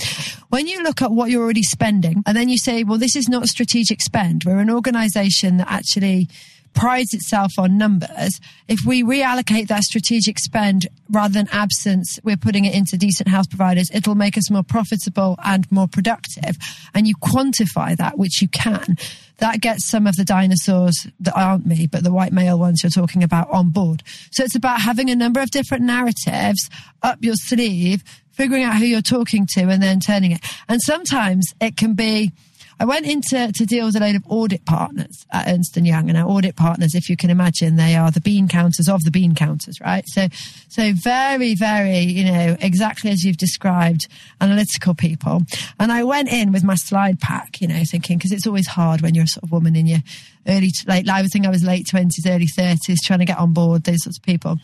When you look at what you're already spending and then you say, well, this is not strategic spend, we're an organization that actually prides itself on numbers. If we reallocate that strategic spend rather than absence, we're putting it into decent health providers, it'll make us more profitable and more productive. And you quantify that, which you can. That gets some of the dinosaurs that aren't me, but the white male ones you're talking about on board. So it's about having a number of different narratives up your sleeve, figuring out who you're talking to and then turning it. And sometimes it can be, I went into to deal with a load of audit partners at Ernst and Young, and our audit partners, if you can imagine, they are the bean counters of the bean counters, right? So, so very, very, you know, exactly as you've described, analytical people. And I went in with my slide pack, you know, thinking because it's always hard when you're a sort of woman in your early, late, I would think I was late twenties, early thirties, trying to get on board those sorts of people,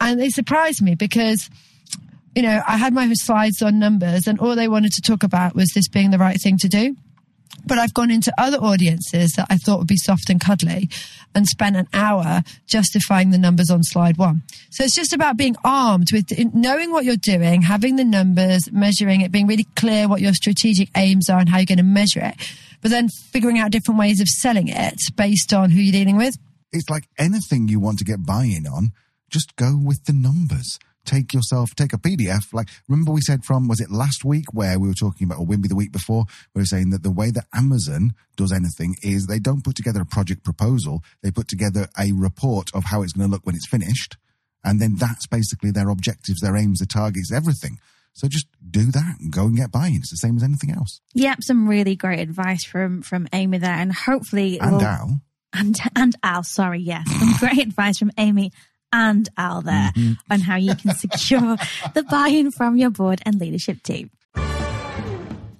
and they surprised me because you know, I had my slides on numbers and all they wanted to talk about was this being the right thing to do. But I've gone into other audiences that I thought would be soft and cuddly and spent an hour justifying the numbers on slide one. So it's just about being armed with knowing what you're doing, having the numbers, measuring it, being really clear what your strategic aims are and how you're going to measure it, but then figuring out different ways of selling it based on who you're dealing with. It's like anything you want to get buy in on, just go with the numbers take yourself, take a PDF. Like, remember we said from, was it last week where we were talking about, or maybe the week before, we were saying that the way that Amazon does anything is they don't put together a project proposal. They put together a report of how it's going to look when it's finished. And then that's basically their objectives, their aims, their targets, everything. So just do that and go and get buy-in. It's the same as anything else. Yep, some really great advice from from Amy there, and hopefully and we'll, Al and and Al. Sorry, yes, some great advice from Amy and Al there mm-hmm. on how you can secure the buy-in from your board and leadership team.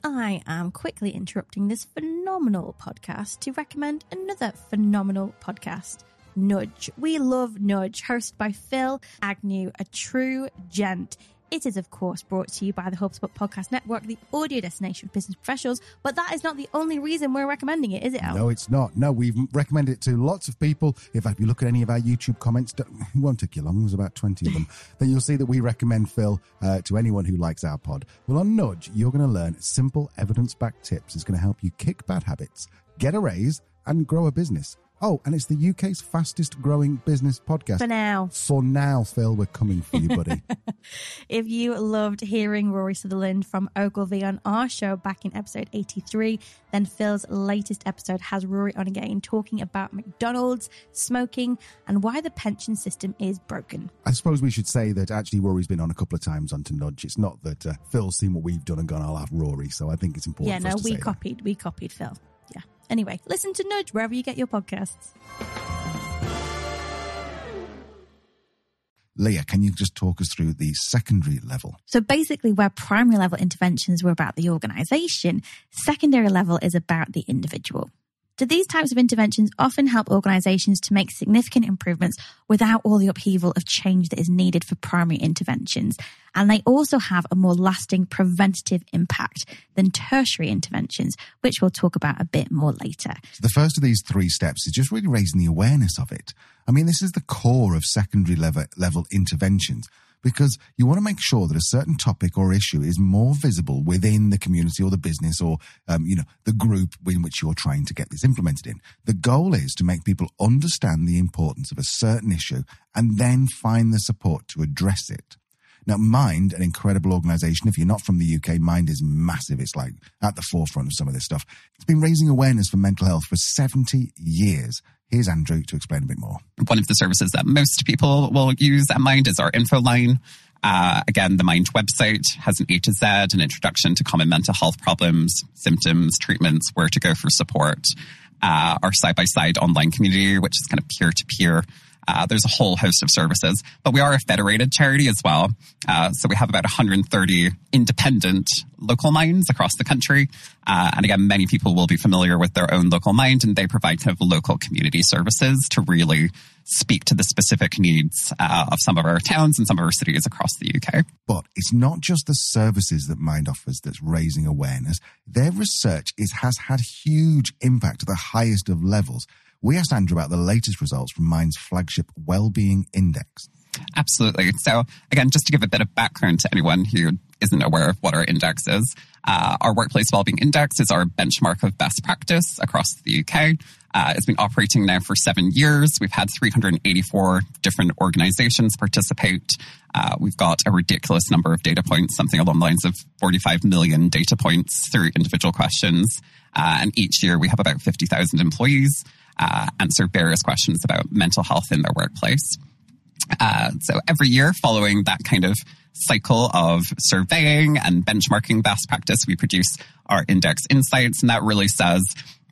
I am quickly interrupting this phenomenal podcast to recommend another phenomenal podcast. Nudge. We love Nudge, hosted by Phil Agnew, a true gent. It is, of course, brought to you by the HubSpot Podcast Network, the audio destination for business professionals. But that is not the only reason we're recommending it, is it, Al? No, it's not. No, we've recommended it to lots of people. If you look at any of our YouTube comments, don't- it won't take you long. There's about 20 of them. then you'll see that we recommend Phil uh, to anyone who likes our pod. Well, on Nudge, you're going to learn simple evidence backed tips. It's going to help you kick bad habits, get a raise, and grow a business. Oh, and it's the UK's fastest growing business podcast. For now. For now, Phil, we're coming for you, buddy. If you loved hearing Rory Sutherland from Ogilvy on our show back in episode 83, then Phil's latest episode has Rory on again talking about McDonald's, smoking, and why the pension system is broken. I suppose we should say that actually Rory's been on a couple of times onto Nudge. It's not that uh, Phil's seen what we've done and gone, I'll have Rory. So I think it's important. yeah, no, to we say that. copied. We copied Phil. Yeah. Anyway, listen to Nudge wherever you get your podcasts. Leah, can you just talk us through the secondary level? So basically, where primary level interventions were about the organization, secondary level is about the individual. So these types of interventions often help organizations to make significant improvements without all the upheaval of change that is needed for primary interventions. And they also have a more lasting preventative impact than tertiary interventions, which we'll talk about a bit more later. The first of these three steps is just really raising the awareness of it. I mean, this is the core of secondary level, level interventions because you want to make sure that a certain topic or issue is more visible within the community or the business or, um, you know, the group in which you're trying to get this implemented in. The goal is to make people understand the importance of a certain issue and then find the support to address it. Now, Mind, an incredible organization. If you're not from the UK, Mind is massive. It's like at the forefront of some of this stuff. It's been raising awareness for mental health for 70 years. Here's Andrew to explain a bit more. one of the services that most people will use at Mind is our info line. Uh, again, the Mind website has an A to Z, an introduction to common mental health problems, symptoms, treatments, where to go for support. Uh, our side by side online community, which is kind of peer to peer. Uh, there's a whole host of services, but we are a federated charity as well. Uh, so we have about 130 independent local minds across the country. Uh, and again, many people will be familiar with their own local mind and they provide kind of local community services to really speak to the specific needs uh, of some of our towns and some of our cities across the UK. But it's not just the services that Mind offers that's raising awareness. Their research is, has had huge impact at the highest of levels. We asked Andrew about the latest results from Mind's flagship Wellbeing Index. Absolutely. So, again, just to give a bit of background to anyone who isn't aware of what our index is, uh, our Workplace Wellbeing Index is our benchmark of best practice across the UK. Uh, it's been operating now for seven years. We've had 384 different organizations participate. Uh, we've got a ridiculous number of data points, something along the lines of 45 million data points through individual questions. Uh, and each year we have about 50,000 employees uh, answer various questions about mental health in their workplace. Uh, so every year, following that kind of cycle of surveying and benchmarking best practice, we produce our index insights, and that really says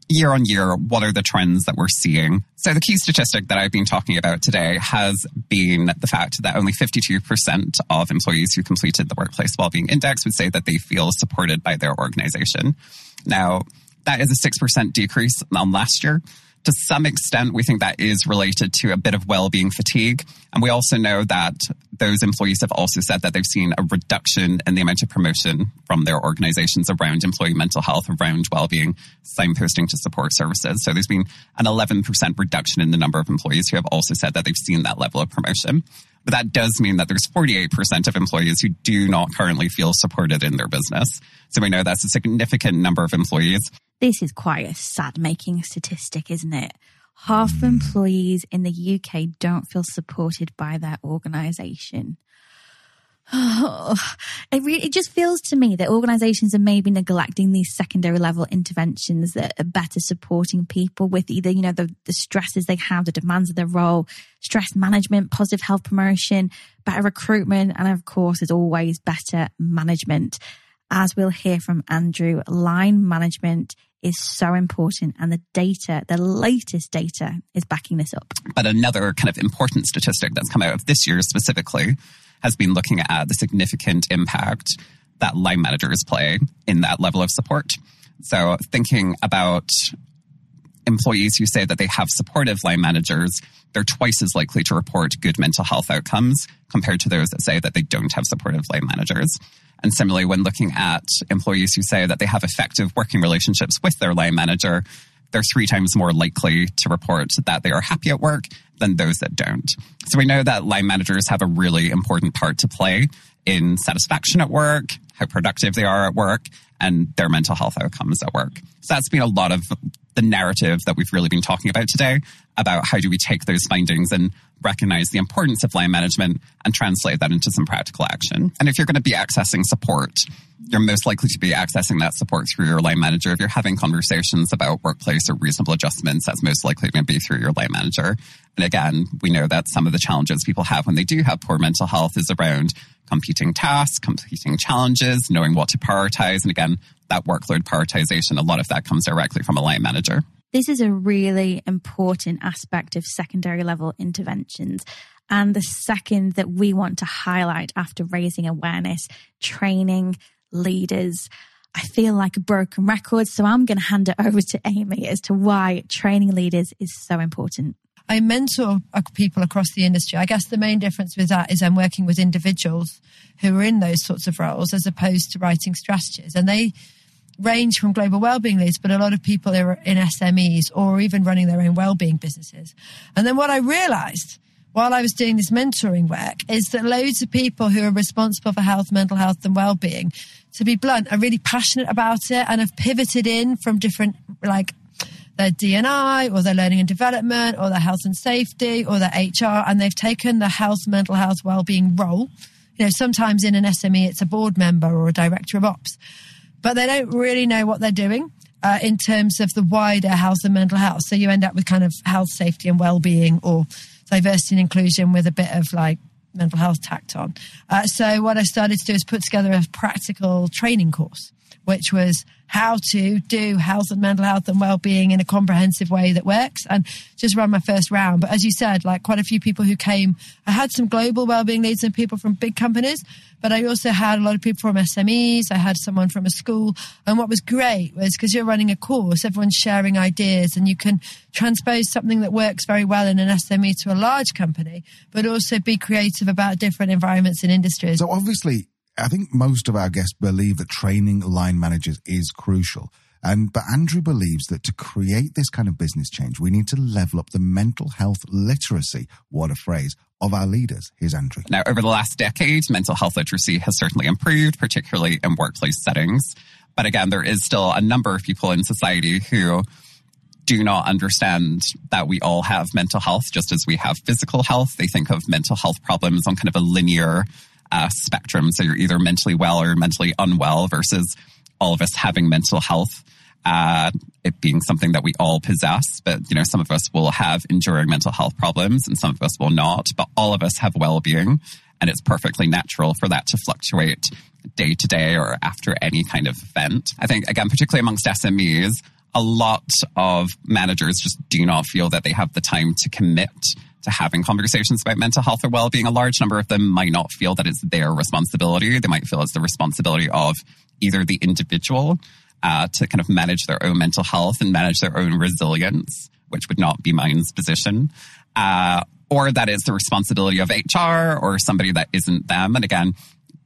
year on year what are the trends that we're seeing. So the key statistic that I've been talking about today has been the fact that only 52% of employees who completed the Workplace Wellbeing Index would say that they feel supported by their organization. Now, that is a 6% decrease on last year to some extent, we think that is related to a bit of well-being fatigue. And we also know that those employees have also said that they've seen a reduction in the amount of promotion from their organizations around employee mental health, around well-being, signposting to support services. So there's been an 11% reduction in the number of employees who have also said that they've seen that level of promotion. But that does mean that there's 48% of employees who do not currently feel supported in their business. So we know that's a significant number of employees. This is quite a sad making statistic, isn't it? Half of employees in the UK don't feel supported by their organization. it really, it just feels to me that organizations are maybe neglecting these secondary level interventions that are better supporting people with either, you know, the, the stresses they have, the demands of their role, stress management, positive health promotion, better recruitment, and of course, as always, better management. As we'll hear from Andrew, line management is so important. And the data, the latest data is backing this up. But another kind of important statistic that's come out of this year specifically has been looking at the significant impact that line managers play in that level of support. So thinking about employees who say that they have supportive line managers, they're twice as likely to report good mental health outcomes compared to those that say that they don't have supportive line managers. And similarly, when looking at employees who say that they have effective working relationships with their line manager, they're three times more likely to report that they are happy at work than those that don't. So we know that line managers have a really important part to play in satisfaction at work, how productive they are at work, and their mental health outcomes at work. So that's been a lot of the narrative that we've really been talking about today about how do we take those findings and recognize the importance of line management and translate that into some practical action. And if you're going to be accessing support, you're most likely to be accessing that support through your line manager. If you're having conversations about workplace or reasonable adjustments, that's most likely going to be through your line manager. And again, we know that some of the challenges people have when they do have poor mental health is around competing tasks, competing challenges, knowing what to prioritize. And again, that workload prioritization, a lot of that comes directly from a line manager. This is a really important aspect of secondary level interventions. And the second that we want to highlight after raising awareness, training leaders. I feel like a broken record, so I'm going to hand it over to Amy as to why training leaders is so important. I mentor people across the industry. I guess the main difference with that is I'm working with individuals who are in those sorts of roles as opposed to writing strategies. And they range from global wellbeing leads, but a lot of people are in SMEs or even running their own wellbeing businesses. And then what I realized while I was doing this mentoring work is that loads of people who are responsible for health, mental health and well-being, to be blunt, are really passionate about it and have pivoted in from different like their DNI or their learning and development or their health and safety or their HR, and they've taken the health, mental health, well-being role. You know, sometimes in an SME, it's a board member or a director of ops, but they don't really know what they're doing. Uh, in terms of the wider health and mental health. So you end up with kind of health, safety, and well-being, or diversity and inclusion with a bit of like mental health tacked on. Uh, so what I started to do is put together a practical training course, which was how to do health and mental health and well-being in a comprehensive way that works and just run my first round. But as you said, like quite a few people who came, I had some global well-being leads and people from big companies, but I also had a lot of people from SMEs. I had someone from a school. And what was great was because you're running a course, everyone's sharing ideas and you can transpose something that works very well in an SME to a large company, but also be creative about different environments and industries. So obviously I think most of our guests believe that training line managers is crucial. And but Andrew believes that to create this kind of business change, we need to level up the mental health literacy. What a phrase of our leaders. Here's Andrew. Now, over the last decade, mental health literacy has certainly improved, particularly in workplace settings. But again, there is still a number of people in society who do not understand that we all have mental health just as we have physical health. They think of mental health problems on kind of a linear uh, spectrum. So you're either mentally well or mentally unwell versus all of us having mental health. Uh, it being something that we all possess, but you know, some of us will have enduring mental health problems and some of us will not, but all of us have well-being and it's perfectly natural for that to fluctuate day to day or after any kind of event. I think again, particularly amongst SMEs, a lot of managers just do not feel that they have the time to commit to having conversations about mental health or well-being. A large number of them might not feel that it's their responsibility. They might feel it's the responsibility of either the individual uh, to kind of manage their own mental health and manage their own resilience, which would not be Mind's position. Uh, or that is the responsibility of HR or somebody that isn't them. And again,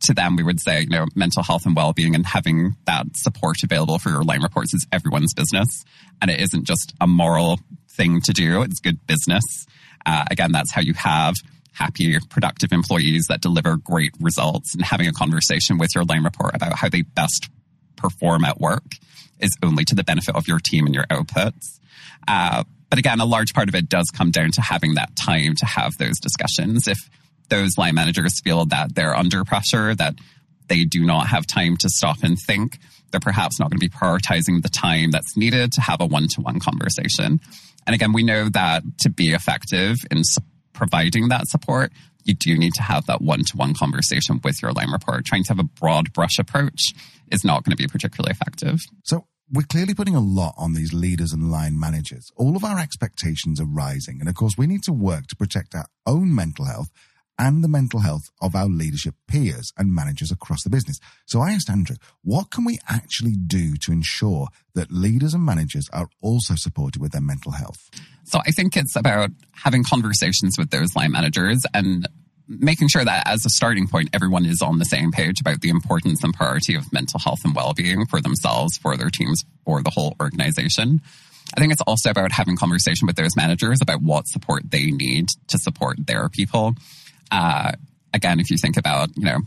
to them, we would say, you know, mental health and well-being and having that support available for your line reports is everyone's business. And it isn't just a moral thing to do. It's good business. Uh, again, that's how you have happy, productive employees that deliver great results and having a conversation with your line report about how they best perform at work is only to the benefit of your team and your outputs. Uh, but again, a large part of it does come down to having that time to have those discussions. If those line managers feel that they're under pressure, that they do not have time to stop and think, they're perhaps not going to be prioritizing the time that's needed to have a one to one conversation. And again, we know that to be effective in providing that support, you do need to have that one to one conversation with your line report. Trying to have a broad brush approach is not going to be particularly effective. So, we're clearly putting a lot on these leaders and line managers. All of our expectations are rising. And of course, we need to work to protect our own mental health and the mental health of our leadership peers and managers across the business. So I asked Andrew, what can we actually do to ensure that leaders and managers are also supported with their mental health? So I think it's about having conversations with those line managers and making sure that as a starting point, everyone is on the same page about the importance and priority of mental health and well-being for themselves, for their teams, for the whole organization. I think it's also about having conversation with those managers about what support they need to support their people. Uh, again, if you think about, you know,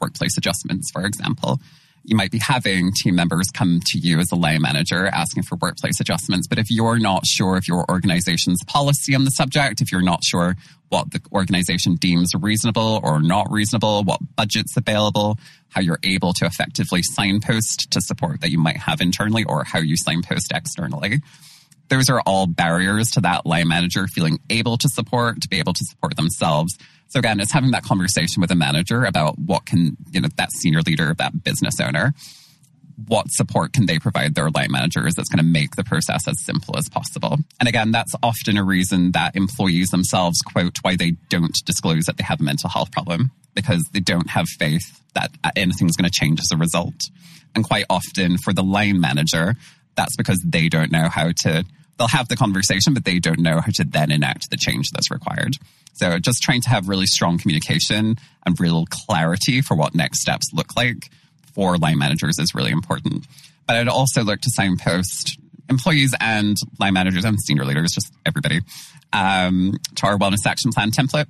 workplace adjustments, for example, you might be having team members come to you as a line manager asking for workplace adjustments. But if you're not sure of your organization's policy on the subject, if you're not sure what the organization deems reasonable or not reasonable, what budget's available, how you're able to effectively signpost to support that you might have internally or how you signpost externally. Those are all barriers to that line manager feeling able to support, to be able to support themselves. So again, it's having that conversation with a manager about what can, you know, that senior leader, that business owner, what support can they provide their line managers that's going to make the process as simple as possible. And again, that's often a reason that employees themselves quote why they don't disclose that they have a mental health problem because they don't have faith that uh, anything's going to change as a result. And quite often for the line manager, that's because they don't know how to they'll have the conversation, but they don't know how to then enact the change that's required. So just trying to have really strong communication and real clarity for what next steps look like for line managers is really important. But I'd also look to signpost employees and line managers and senior leaders, just everybody, um, to our wellness action plan template.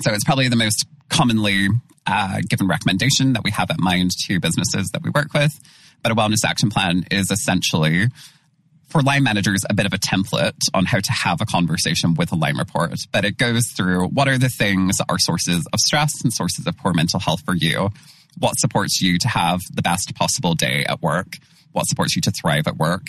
So it's probably the most commonly uh, given recommendation that we have at Mind to businesses that we work with. But a wellness action plan is essentially for line managers a bit of a template on how to have a conversation with a line report. But it goes through what are the things that are sources of stress and sources of poor mental health for you? What supports you to have the best possible day at work? What supports you to thrive at work?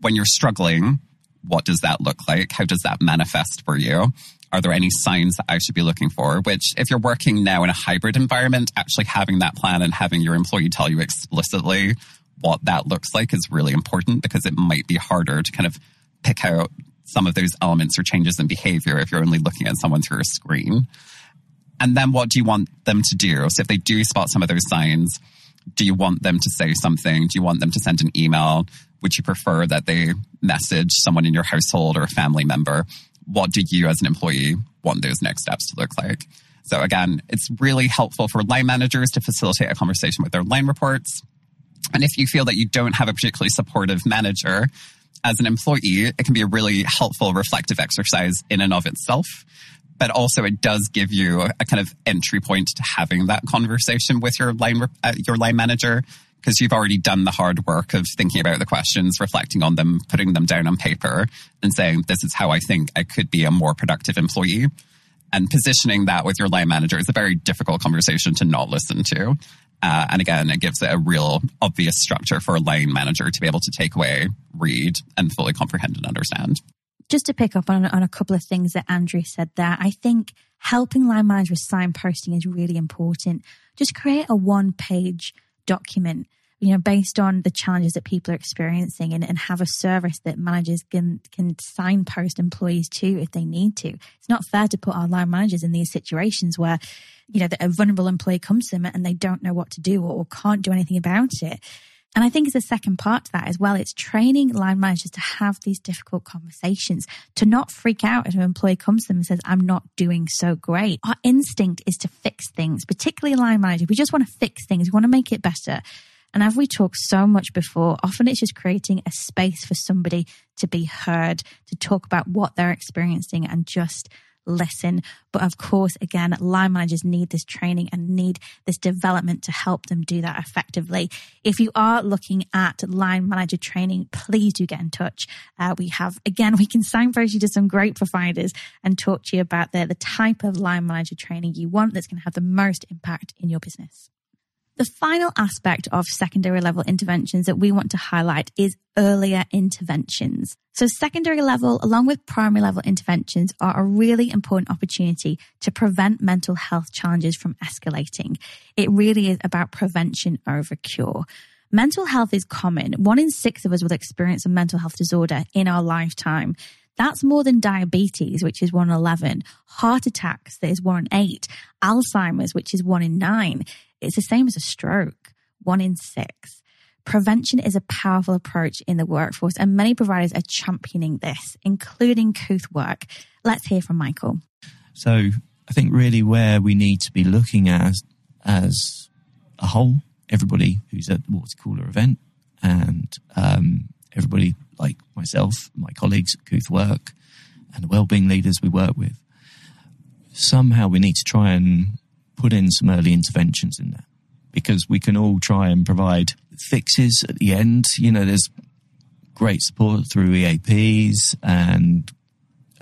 When you're struggling, what does that look like? How does that manifest for you? Are there any signs that I should be looking for? Which, if you're working now in a hybrid environment, actually having that plan and having your employee tell you explicitly what that looks like is really important because it might be harder to kind of pick out some of those elements or changes in behavior if you're only looking at someone through a screen. And then what do you want them to do? So if they do spot some of those signs, do you want them to say something? Do you want them to send an email? Would you prefer that they message someone in your household or a family member? What do you as an employee want those next steps to look like? So again, it's really helpful for line managers to facilitate a conversation with their line reports. And if you feel that you don't have a particularly supportive manager, as an employee, it can be a really helpful reflective exercise in and of itself. But also, it does give you a kind of entry point to having that conversation with your line uh, your line manager because you've already done the hard work of thinking about the questions, reflecting on them, putting them down on paper, and saying, "This is how I think I could be a more productive employee." And positioning that with your line manager is a very difficult conversation to not listen to. Uh, and again, it gives it a real obvious structure for a line manager to be able to take away, read, and fully comprehend and understand. Just to pick up on, on a couple of things that Andrew said there, I think helping line managers signposting is really important. Just create a one page document you know, based on the challenges that people are experiencing and, and have a service that managers can, can signpost employees to if they need to. It's not fair to put our line managers in these situations where, you know, a vulnerable employee comes to them and they don't know what to do or, or can't do anything about it. And I think it's a second part to that as well. It's training line managers to have these difficult conversations, to not freak out if an employee comes to them and says, I'm not doing so great. Our instinct is to fix things, particularly line managers. We just want to fix things. We want to make it better. And as we talked so much before, often it's just creating a space for somebody to be heard, to talk about what they're experiencing and just listen. But of course, again, line managers need this training and need this development to help them do that effectively. If you are looking at line manager training, please do get in touch. Uh, we have, again, we can signpost you to some great providers and talk to you about the, the type of line manager training you want that's going to have the most impact in your business. The final aspect of secondary level interventions that we want to highlight is earlier interventions. So secondary level, along with primary level interventions are a really important opportunity to prevent mental health challenges from escalating. It really is about prevention over cure. Mental health is common. One in six of us will experience a mental health disorder in our lifetime. That's more than diabetes, which is one in 11, heart attacks, that is one in eight, Alzheimer's, which is one in nine. It's the same as a stroke, one in six. Prevention is a powerful approach in the workforce, and many providers are championing this, including Kooth Work. Let's hear from Michael. So, I think really where we need to be looking at as a whole, everybody who's at the water cooler event and um, everybody myself, my colleagues at Kooth Work, and the wellbeing leaders we work with, somehow we need to try and put in some early interventions in there because we can all try and provide fixes at the end. You know, there's great support through EAPs and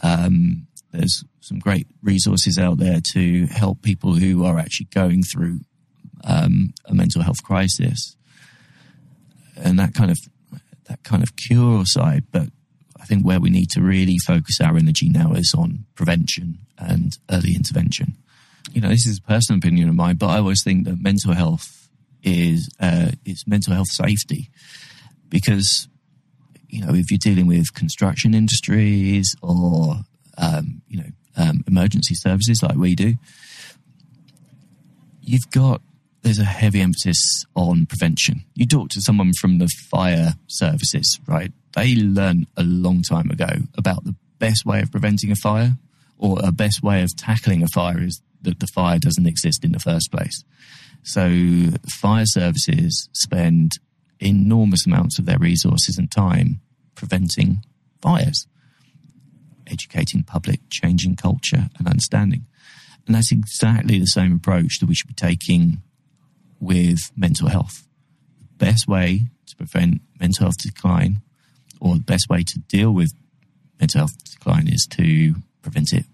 um, there's some great resources out there to help people who are actually going through um, a mental health crisis and that kind of that kind of cure side. But I think where we need to really focus our energy now is on prevention and early intervention. You know, this is a personal opinion of mine, but I always think that mental health is uh, it's mental health safety because you know if you're dealing with construction industries or um, you know um, emergency services like we do, you've got there's a heavy emphasis on prevention. You talk to someone from the fire services, right? They learned a long time ago about the best way of preventing a fire or a best way of tackling a fire is that the fire doesn't exist in the first place. So fire services spend enormous amounts of their resources and time preventing fires, educating public, changing culture and understanding. And that's exactly the same approach that we should be taking with mental health. The best way to prevent mental health decline or the best way to deal with mental health decline is to prevent it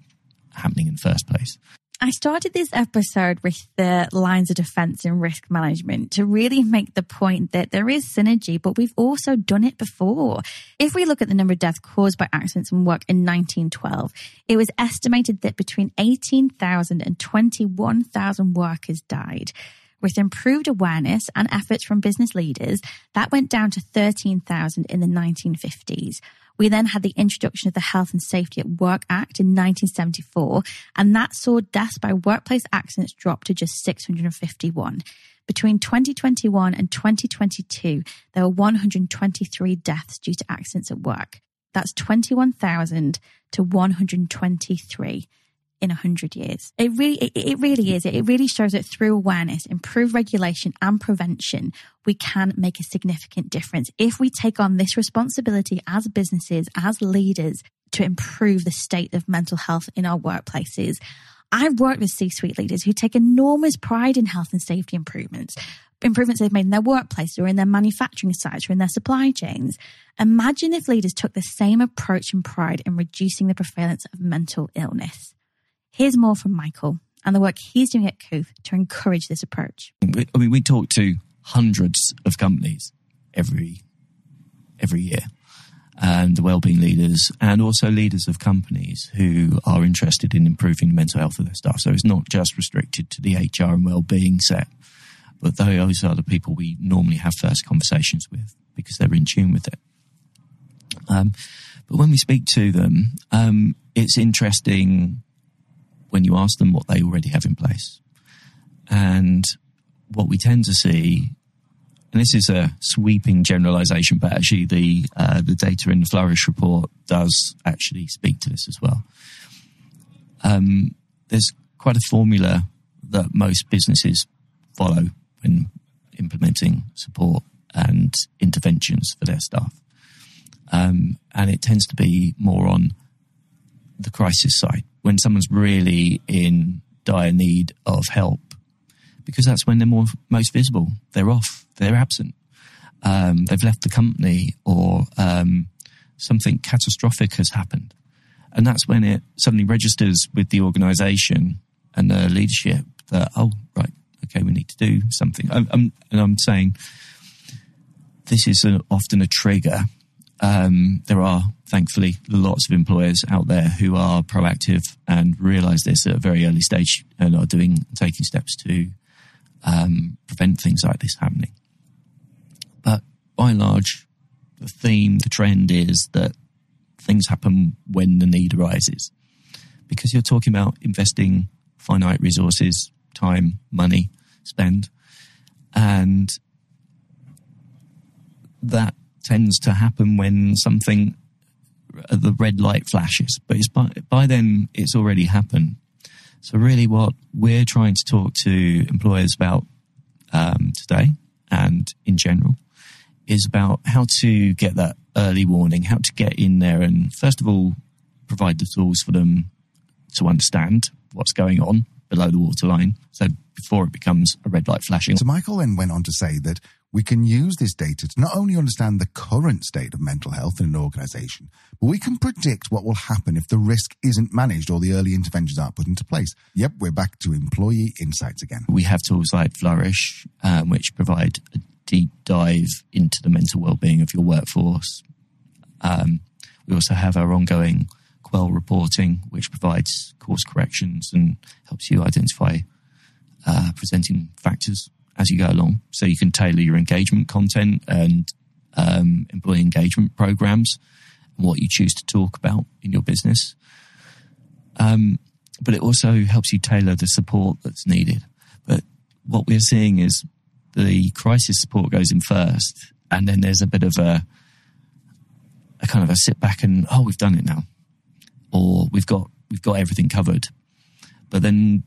happening in the first place. I started this episode with the lines of defense and risk management to really make the point that there is synergy, but we've also done it before. If we look at the number of deaths caused by accidents and work in 1912, it was estimated that between 18,000 and 21,000 workers died. With improved awareness and efforts from business leaders, that went down to 13,000 in the 1950s. We then had the introduction of the Health and Safety at Work Act in 1974, and that saw deaths by workplace accidents drop to just 651. Between 2021 and 2022, there were 123 deaths due to accidents at work. That's 21,000 to 123 in 100 years. It really, it, it, really is. It really shows that through awareness, improved regulation and prevention, we can make a significant difference if we take on this responsibility as businesses, as leaders to improve the state of mental health in our workplaces. I've worked with C-suite leaders who take enormous pride in health and safety improvements, improvements they've made in their workplace or in their manufacturing sites or in their supply chains. Imagine if leaders took the same approach and pride in reducing the prevalence of mental illness. Here's more from Michael and the work he's doing at Kooth to encourage this approach. I mean, we talk to hundreds of companies every every year, and the wellbeing leaders, and also leaders of companies who are interested in improving the mental health of their staff. So it's not just restricted to the HR and wellbeing set, but those are the people we normally have first conversations with because they're in tune with it. Um, but when we speak to them, um, it's interesting when you ask them what they already have in place. And what we tend to see, and this is a sweeping generalization, but actually the uh, the data in the Flourish report does actually speak to this as well. Um, there's quite a formula that most businesses follow when implementing support and interventions for their staff. Um, and it tends to be more on the crisis side when someone's really in dire need of help, because that's when they're more most visible. They're off, they're absent, um, they've left the company, or um, something catastrophic has happened, and that's when it suddenly registers with the organisation and the leadership that oh right, okay, we need to do something. I'm, I'm and I'm saying this is a, often a trigger um, there are thankfully lots of employers out there who are proactive and realize this at a very early stage and are doing taking steps to um, prevent things like this happening. But by and large, the theme, the trend is that things happen when the need arises. Because you're talking about investing finite resources, time, money, spend, and that tends to happen when something uh, the red light flashes, but it's by, by then it's already happened. So really, what we're trying to talk to employers about um, today and in general is about how to get that early warning, how to get in there and first of all provide the tools for them to understand what's going on below the waterline. So before it becomes a red light flashing. So Michael then went on to say that we can use this data to not only understand the current state of mental health in an organization, but we can predict what will happen if the risk isn't managed or the early interventions aren't put into place. Yep, we're back to employee insights again. We have tools like Flourish, um, which provide a deep dive into the mental well-being of your workforce. Um, we also have our ongoing Quell reporting, which provides course corrections and helps you identify uh, presenting factors as you go along. So you can tailor your engagement content and um, employee engagement programs and what you choose to talk about in your business. Um, but it also helps you tailor the support that's needed. But what we're seeing is the crisis support goes in first, and then there's a bit of a, a kind of a sit back and oh, we've done it now, or we've got we've got everything covered. But then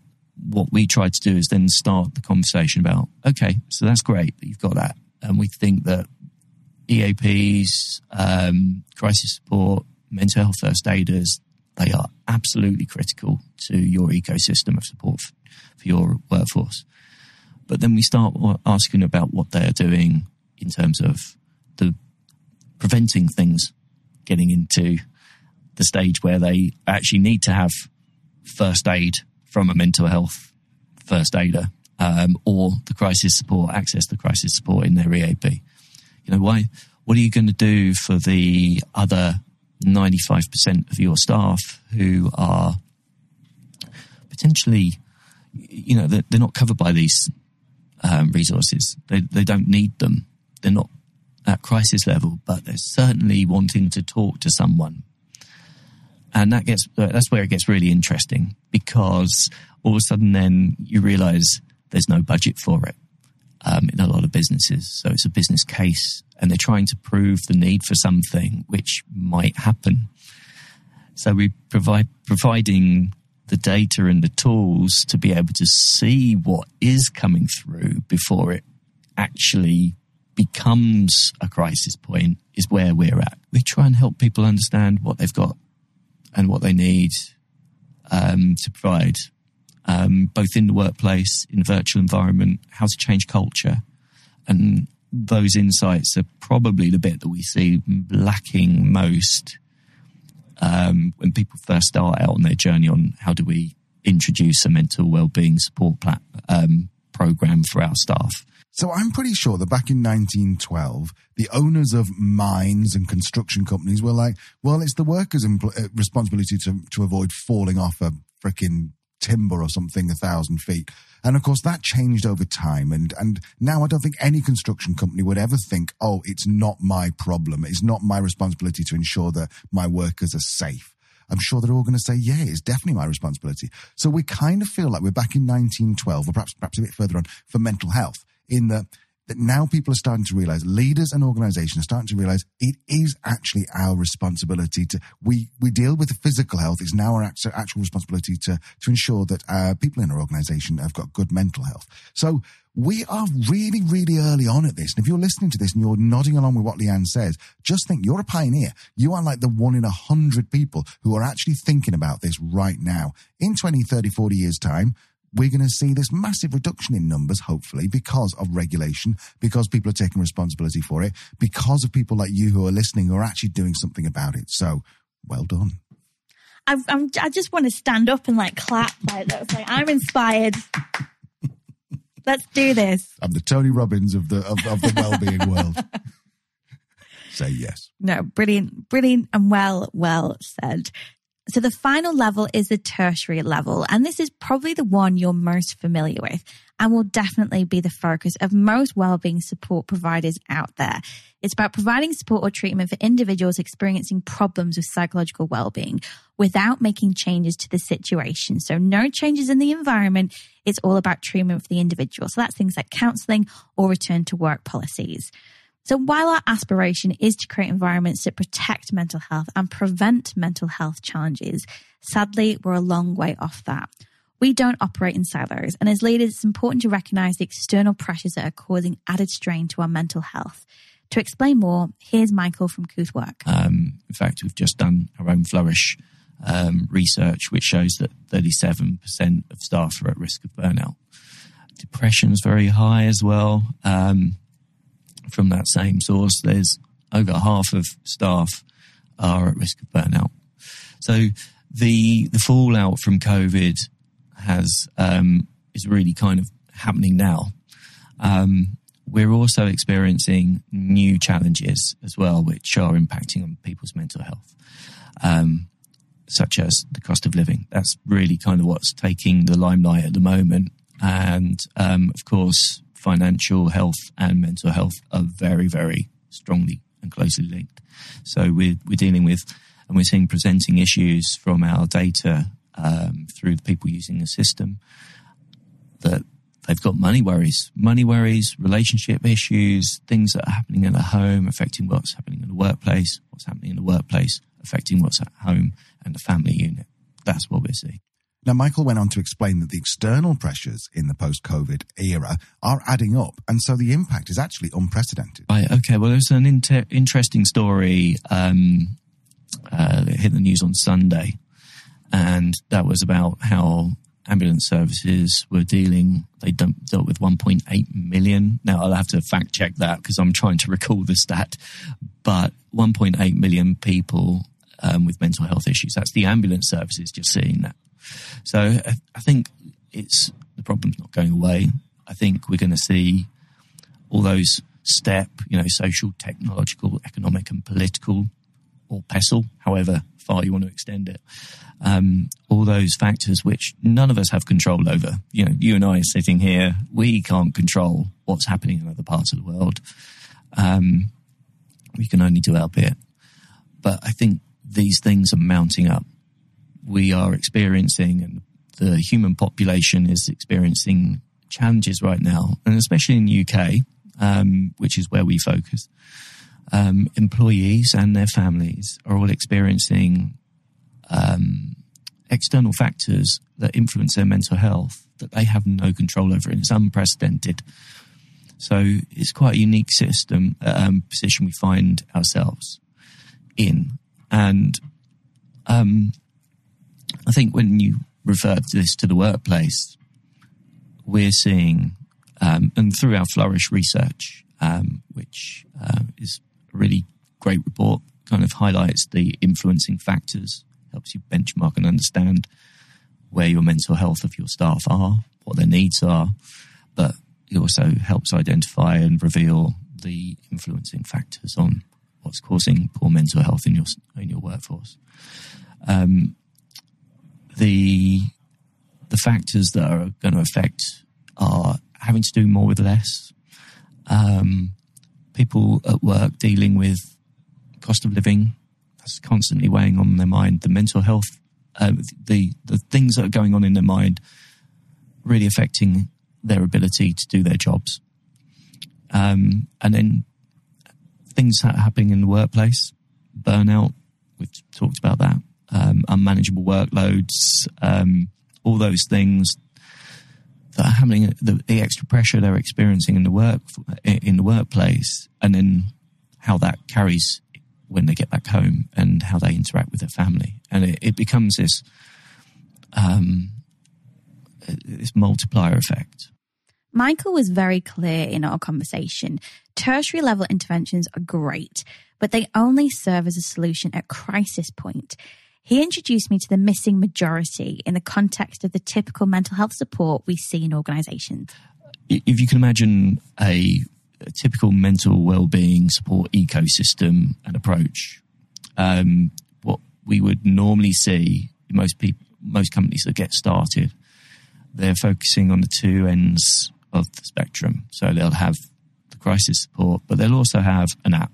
what we try to do is then start the conversation about, okay, so that's great that you've got that. And we think that EAPs, um, crisis support, mental health first aiders, they are absolutely critical to your ecosystem of support for, for your workforce. But then we start asking about what they are doing in terms of the preventing things getting into the stage where they actually need to have first aid from a mental health first aider um, or the crisis support, access to crisis support in their EAP. You know, why? What are you going to do for the other 95% of your staff who are potentially, you know, they're, they're not covered by these um, resources. They, they don't need them. They're not at crisis level, but they're certainly wanting to talk to someone and that gets that's where it gets really interesting because all of a sudden then you realize there's no budget for it um, in a lot of businesses. So it's a business case and they're trying to prove the need for something which might happen. So we provide providing the data and the tools to be able to see what is coming through before it actually becomes a crisis point is where we're at. We try and help people understand what they've got and what they need um, to provide, um, both in the workplace, in the virtual environment, how to change culture. And those insights are probably the bit that we see lacking most um, when people first start out on their journey on how do we introduce a mental well-being support plat- um, program for our staff. So I'm pretty sure that back in 1912, the owners of mines and construction companies were like, well, it's the workers' impl- uh, responsibility to, to avoid falling off a freaking timber or something a thousand feet. And of course, that changed over time. And, and now I don't think any construction company would ever think, oh, it's not my problem. It's not my responsibility to ensure that my workers are safe. I'm sure they're all going to say, yeah, it's definitely my responsibility. So we kind of feel like we're back in 1912 or perhaps, perhaps a bit further on for mental health in that that now people are starting to realize leaders and organizations are starting to realize it is actually our responsibility to we we deal with the physical health it's now our actual, responsibility to to ensure that uh, people in our organization have got good mental health so we are really, really early on at this. And if you're listening to this and you're nodding along with what Leanne says, just think you're a pioneer. You are like the one in a hundred people who are actually thinking about this right now. In 20, 30, 40 years time, we're going to see this massive reduction in numbers, hopefully, because of regulation, because people are taking responsibility for it, because of people like you who are listening who are actually doing something about it. So, well done. I, I'm, I just want to stand up and like clap like that. Like I'm inspired. Let's do this. I'm the Tony Robbins of the of, of the well-being world. Say yes. No, brilliant, brilliant, and well, well said. So the final level is the tertiary level, and this is probably the one you're most familiar with and will definitely be the focus of most wellbeing support providers out there. It's about providing support or treatment for individuals experiencing problems with psychological well-being without making changes to the situation. So no changes in the environment. It's all about treatment for the individual. So that's things like counseling or return to work policies. So while our aspiration is to create environments that protect mental health and prevent mental health challenges, sadly, we're a long way off that. We don't operate in silos, and as leaders, it's important to recognize the external pressures that are causing added strain to our mental health. To explain more, here's Michael from Kooth Work. Um, in fact, we've just done our own Flourish um, research, which shows that 37% of staff are at risk of burnout. Depression's very high as well. Um, from that same source, there's over half of staff are at risk of burnout. So the the fallout from COVID has um, is really kind of happening now. Um, we're also experiencing new challenges as well, which are impacting on people's mental health, um, such as the cost of living. That's really kind of what's taking the limelight at the moment. And um, of course, financial health and mental health are very, very strongly and closely linked. So we're, we're dealing with, and we're seeing presenting issues from our data um, through the people using the system that they've got money worries, money worries, relationship issues, things that are happening in the home affecting what's happening in the workplace, what's happening in the workplace affecting what's at home and the family unit. That's what we're seeing. Now, Michael went on to explain that the external pressures in the post COVID era are adding up, and so the impact is actually unprecedented. Right, okay, well, there's an inter- interesting story um, uh, that hit the news on Sunday, and that was about how ambulance services were dealing, they dealt with 1.8 million. Now, I'll have to fact check that because I'm trying to recall the stat, but 1.8 million people um, with mental health issues. That's the ambulance services just seeing that. So I, I think it's the problem's not going away. I think we're going to see all those step, you know, social, technological, economic, and political, or PESTLE, however far you want to extend it. Um, all those factors which none of us have control over. You know, you and I are sitting here, we can't control what's happening in other parts of the world. Um, we can only do our bit. But I think these things are mounting up we are experiencing and the human population is experiencing challenges right now, and especially in the UK, um, which is where we focus. Um, employees and their families are all experiencing um, external factors that influence their mental health that they have no control over, and it's unprecedented. So it's quite a unique system um, position we find ourselves in, and um, I think when you refer to this to the workplace, we're seeing, um, and through our Flourish research, um, which uh, is a really great report, kind of highlights the influencing factors, helps you benchmark and understand where your mental health of your staff are, what their needs are, but it also helps identify and reveal the influencing factors on what's causing poor mental health in your in your workforce. Um, the the factors that are going to affect are having to do more with less. Um, people at work dealing with cost of living that's constantly weighing on their mind. The mental health, uh, the the things that are going on in their mind, really affecting their ability to do their jobs. Um, and then things happening in the workplace, burnout. We've talked about that um, unmanageable workloads, um, all those things that are happening, the, the, extra pressure they're experiencing in the work in the workplace, and then how that carries when they get back home and how they interact with their family, and it, it becomes this um, this multiplier effect. Michael was very clear in our conversation. Tertiary level interventions are great, but they only serve as a solution at crisis point. He introduced me to the missing majority in the context of the typical mental health support we see in organizations. If you can imagine a, a typical mental well-being support ecosystem and approach, um, what we would normally see most people, most companies that get started, they're focusing on the two ends of the spectrum. So they'll have the crisis support, but they'll also have an app,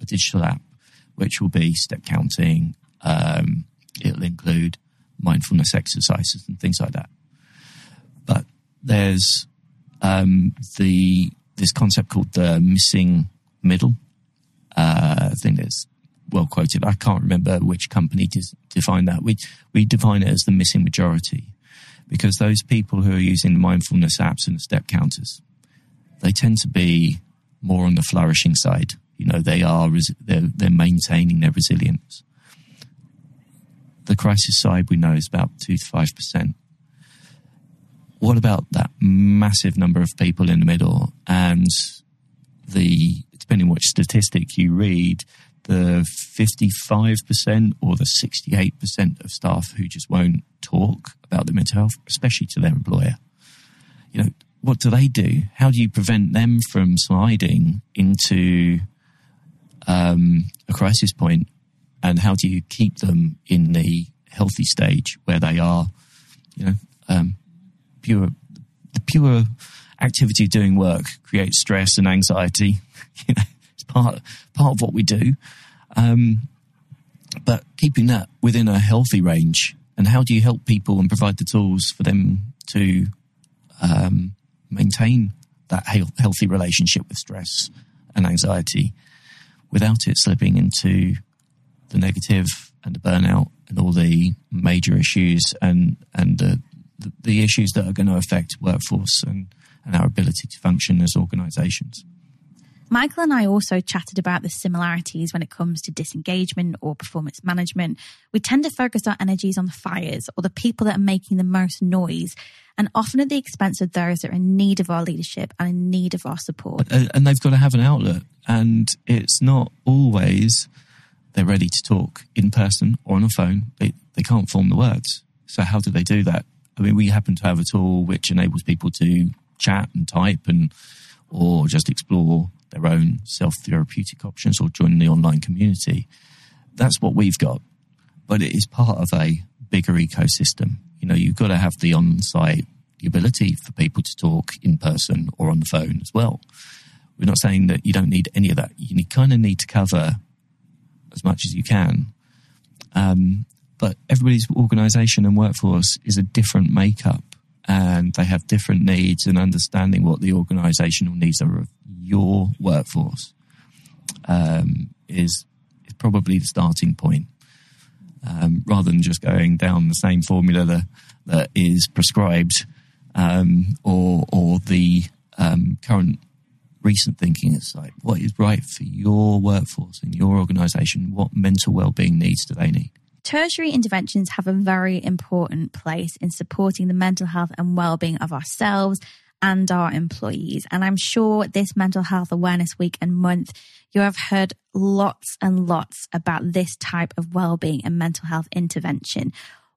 a digital app, which will be step counting. Um, it'll include mindfulness exercises and things like that. But there's um, the this concept called the missing middle. Uh, I think that's well quoted. I can't remember which company defined that. We we define it as the missing majority because those people who are using mindfulness apps and step counters, they tend to be more on the flourishing side. You know, they are they're, they're maintaining their resilience. The crisis side we know is about two to five percent. What about that massive number of people in the middle and the depending which statistic you read, the 55% or the 68% of staff who just won't talk about their mental health, especially to their employer. You know, what do they do? How do you prevent them from sliding into um, a crisis point? And how do you keep them in the healthy stage where they are, you know, um, pure, the pure activity of doing work creates stress and anxiety. you know, it's part part of what we do. Um, but keeping that within a healthy range, and how do you help people and provide the tools for them to um, maintain that healthy relationship with stress and anxiety without it slipping into the negative and the burnout and all the major issues and and the the issues that are going to affect workforce and, and our ability to function as organizations. Michael and I also chatted about the similarities when it comes to disengagement or performance management. We tend to focus our energies on the fires or the people that are making the most noise, and often at the expense of those that are in need of our leadership and in need of our support. Uh, and they've got to have an outlet, and it's not always they're ready to talk in person or on a phone. They, they can't form the words. So, how do they do that? I mean, we happen to have a tool which enables people to chat and type and or just explore their own self therapeutic options or join the online community. That's what we've got. But it is part of a bigger ecosystem. You know, you've got to have the on site the ability for people to talk in person or on the phone as well. We're not saying that you don't need any of that. You kind of need to cover as much as you can. Um, but everybody's organization and workforce is a different makeup and they have different needs and understanding what the organizational needs are of your workforce um, is, is probably the starting point. Um, rather than just going down the same formula that, that is prescribed um, or or the um, current recent thinking. It's like what is right for your workforce and your organisation. What mental well-being needs do they need? Tertiary interventions have a very important place in supporting the mental health and well-being of ourselves and our employees. And I'm sure this mental health awareness week and month, you have heard lots and lots about this type of well-being and mental health intervention.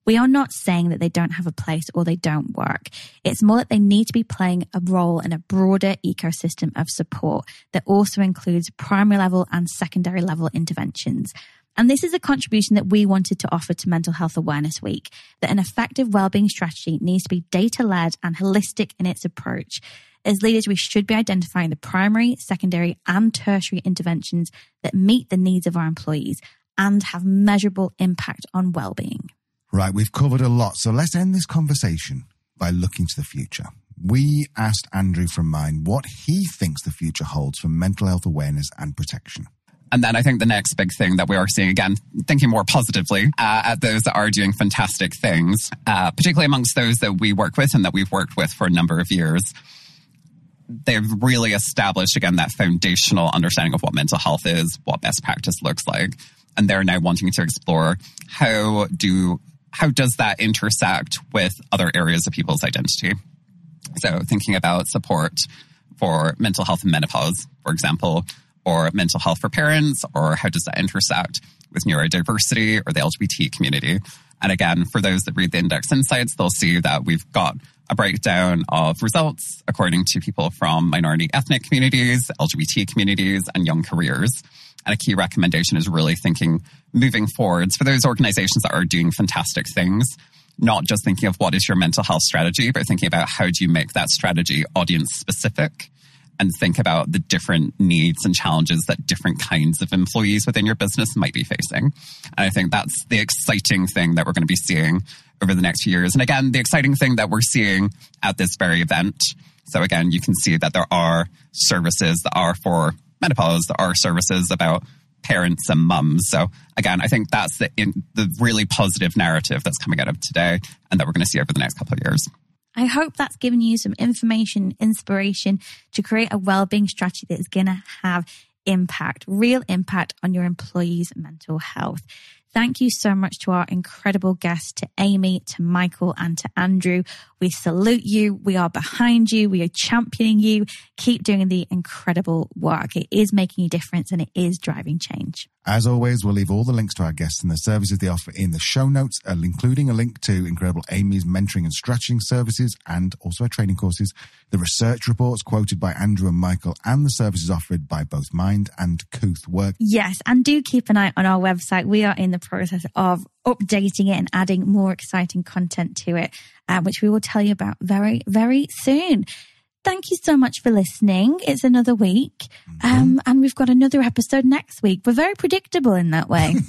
We are not saying that they don't have a place or they don't work. It's more that they need to be playing a role in a broader ecosystem of support that also includes primary level and secondary level interventions. And this is a contribution that we wanted to offer to Mental Health Awareness Week that an effective wellbeing strategy needs to be data led and holistic in its approach. As leaders, we should be identifying the primary, secondary, and tertiary interventions that meet the needs of our employees and have measurable impact on well-being. Right, we've covered a lot, so let's end this conversation by looking to the future. We asked Andrew from Mind what he thinks the future holds for mental health awareness and protection. And then I think the next big thing that we are seeing again, thinking more positively uh, at those that are doing fantastic things, uh, particularly amongst those that we work with and that we've worked with for a number of years. They've really established again that foundational understanding of what mental health is, what best practice looks like, and they're now wanting to explore how do how does that intersect with other areas of people's identity. So thinking about support for mental health and menopause, for example, or mental health for parents, or how does that intersect with neurodiversity or the LGBT community? And again, for those that read the index insights, they'll see that we've got a breakdown of results according to people from minority ethnic communities, LGBT communities, and young carers. And a key recommendation is really thinking moving forwards for those organizations that are doing fantastic things, not just thinking of what is your mental health strategy, but thinking about how do you make that strategy audience specific and think about the different needs and challenges that different kinds of employees within your business might be facing. And I think that's the exciting thing that we're going to be seeing over the next few years. And again, the exciting thing that we're seeing at this very event. So again, you can see that there are services that are for menopause, are services about parents and mums. So again, I think that's the, in, the really positive narrative that's coming out of today and that we're going to see over the next couple of years. I hope that's given you some information, inspiration to create a well-being strategy that is going to have impact, real impact on your employees' mental health. Thank you so much to our incredible guests, to Amy, to Michael, and to Andrew. We salute you. We are behind you. We are championing you. Keep doing the incredible work. It is making a difference and it is driving change. As always, we'll leave all the links to our guests and the services they offer in the show notes, uh, including a link to incredible Amy's mentoring and stretching services and also her training courses, the research reports quoted by Andrew and Michael, and the services offered by both Mind and Kooth Work. Yes, and do keep an eye on our website. We are in the process of updating it and adding more exciting content to it, uh, which we will tell you about very, very soon. Thank you so much for listening. It's another week. Um, and we've got another episode next week. We're very predictable in that way.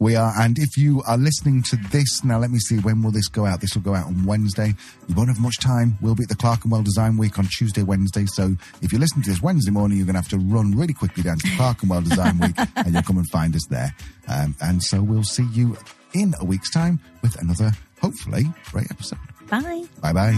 We are, and if you are listening to this now, let me see when will this go out. This will go out on Wednesday. You won't have much time. We'll be at the Clerkenwell Design Week on Tuesday, Wednesday. So if you're listening to this Wednesday morning, you're going to have to run really quickly down to the Well Design Week, and you'll come and find us there. Um, and so we'll see you in a week's time with another, hopefully, great episode. Bye. Bye bye.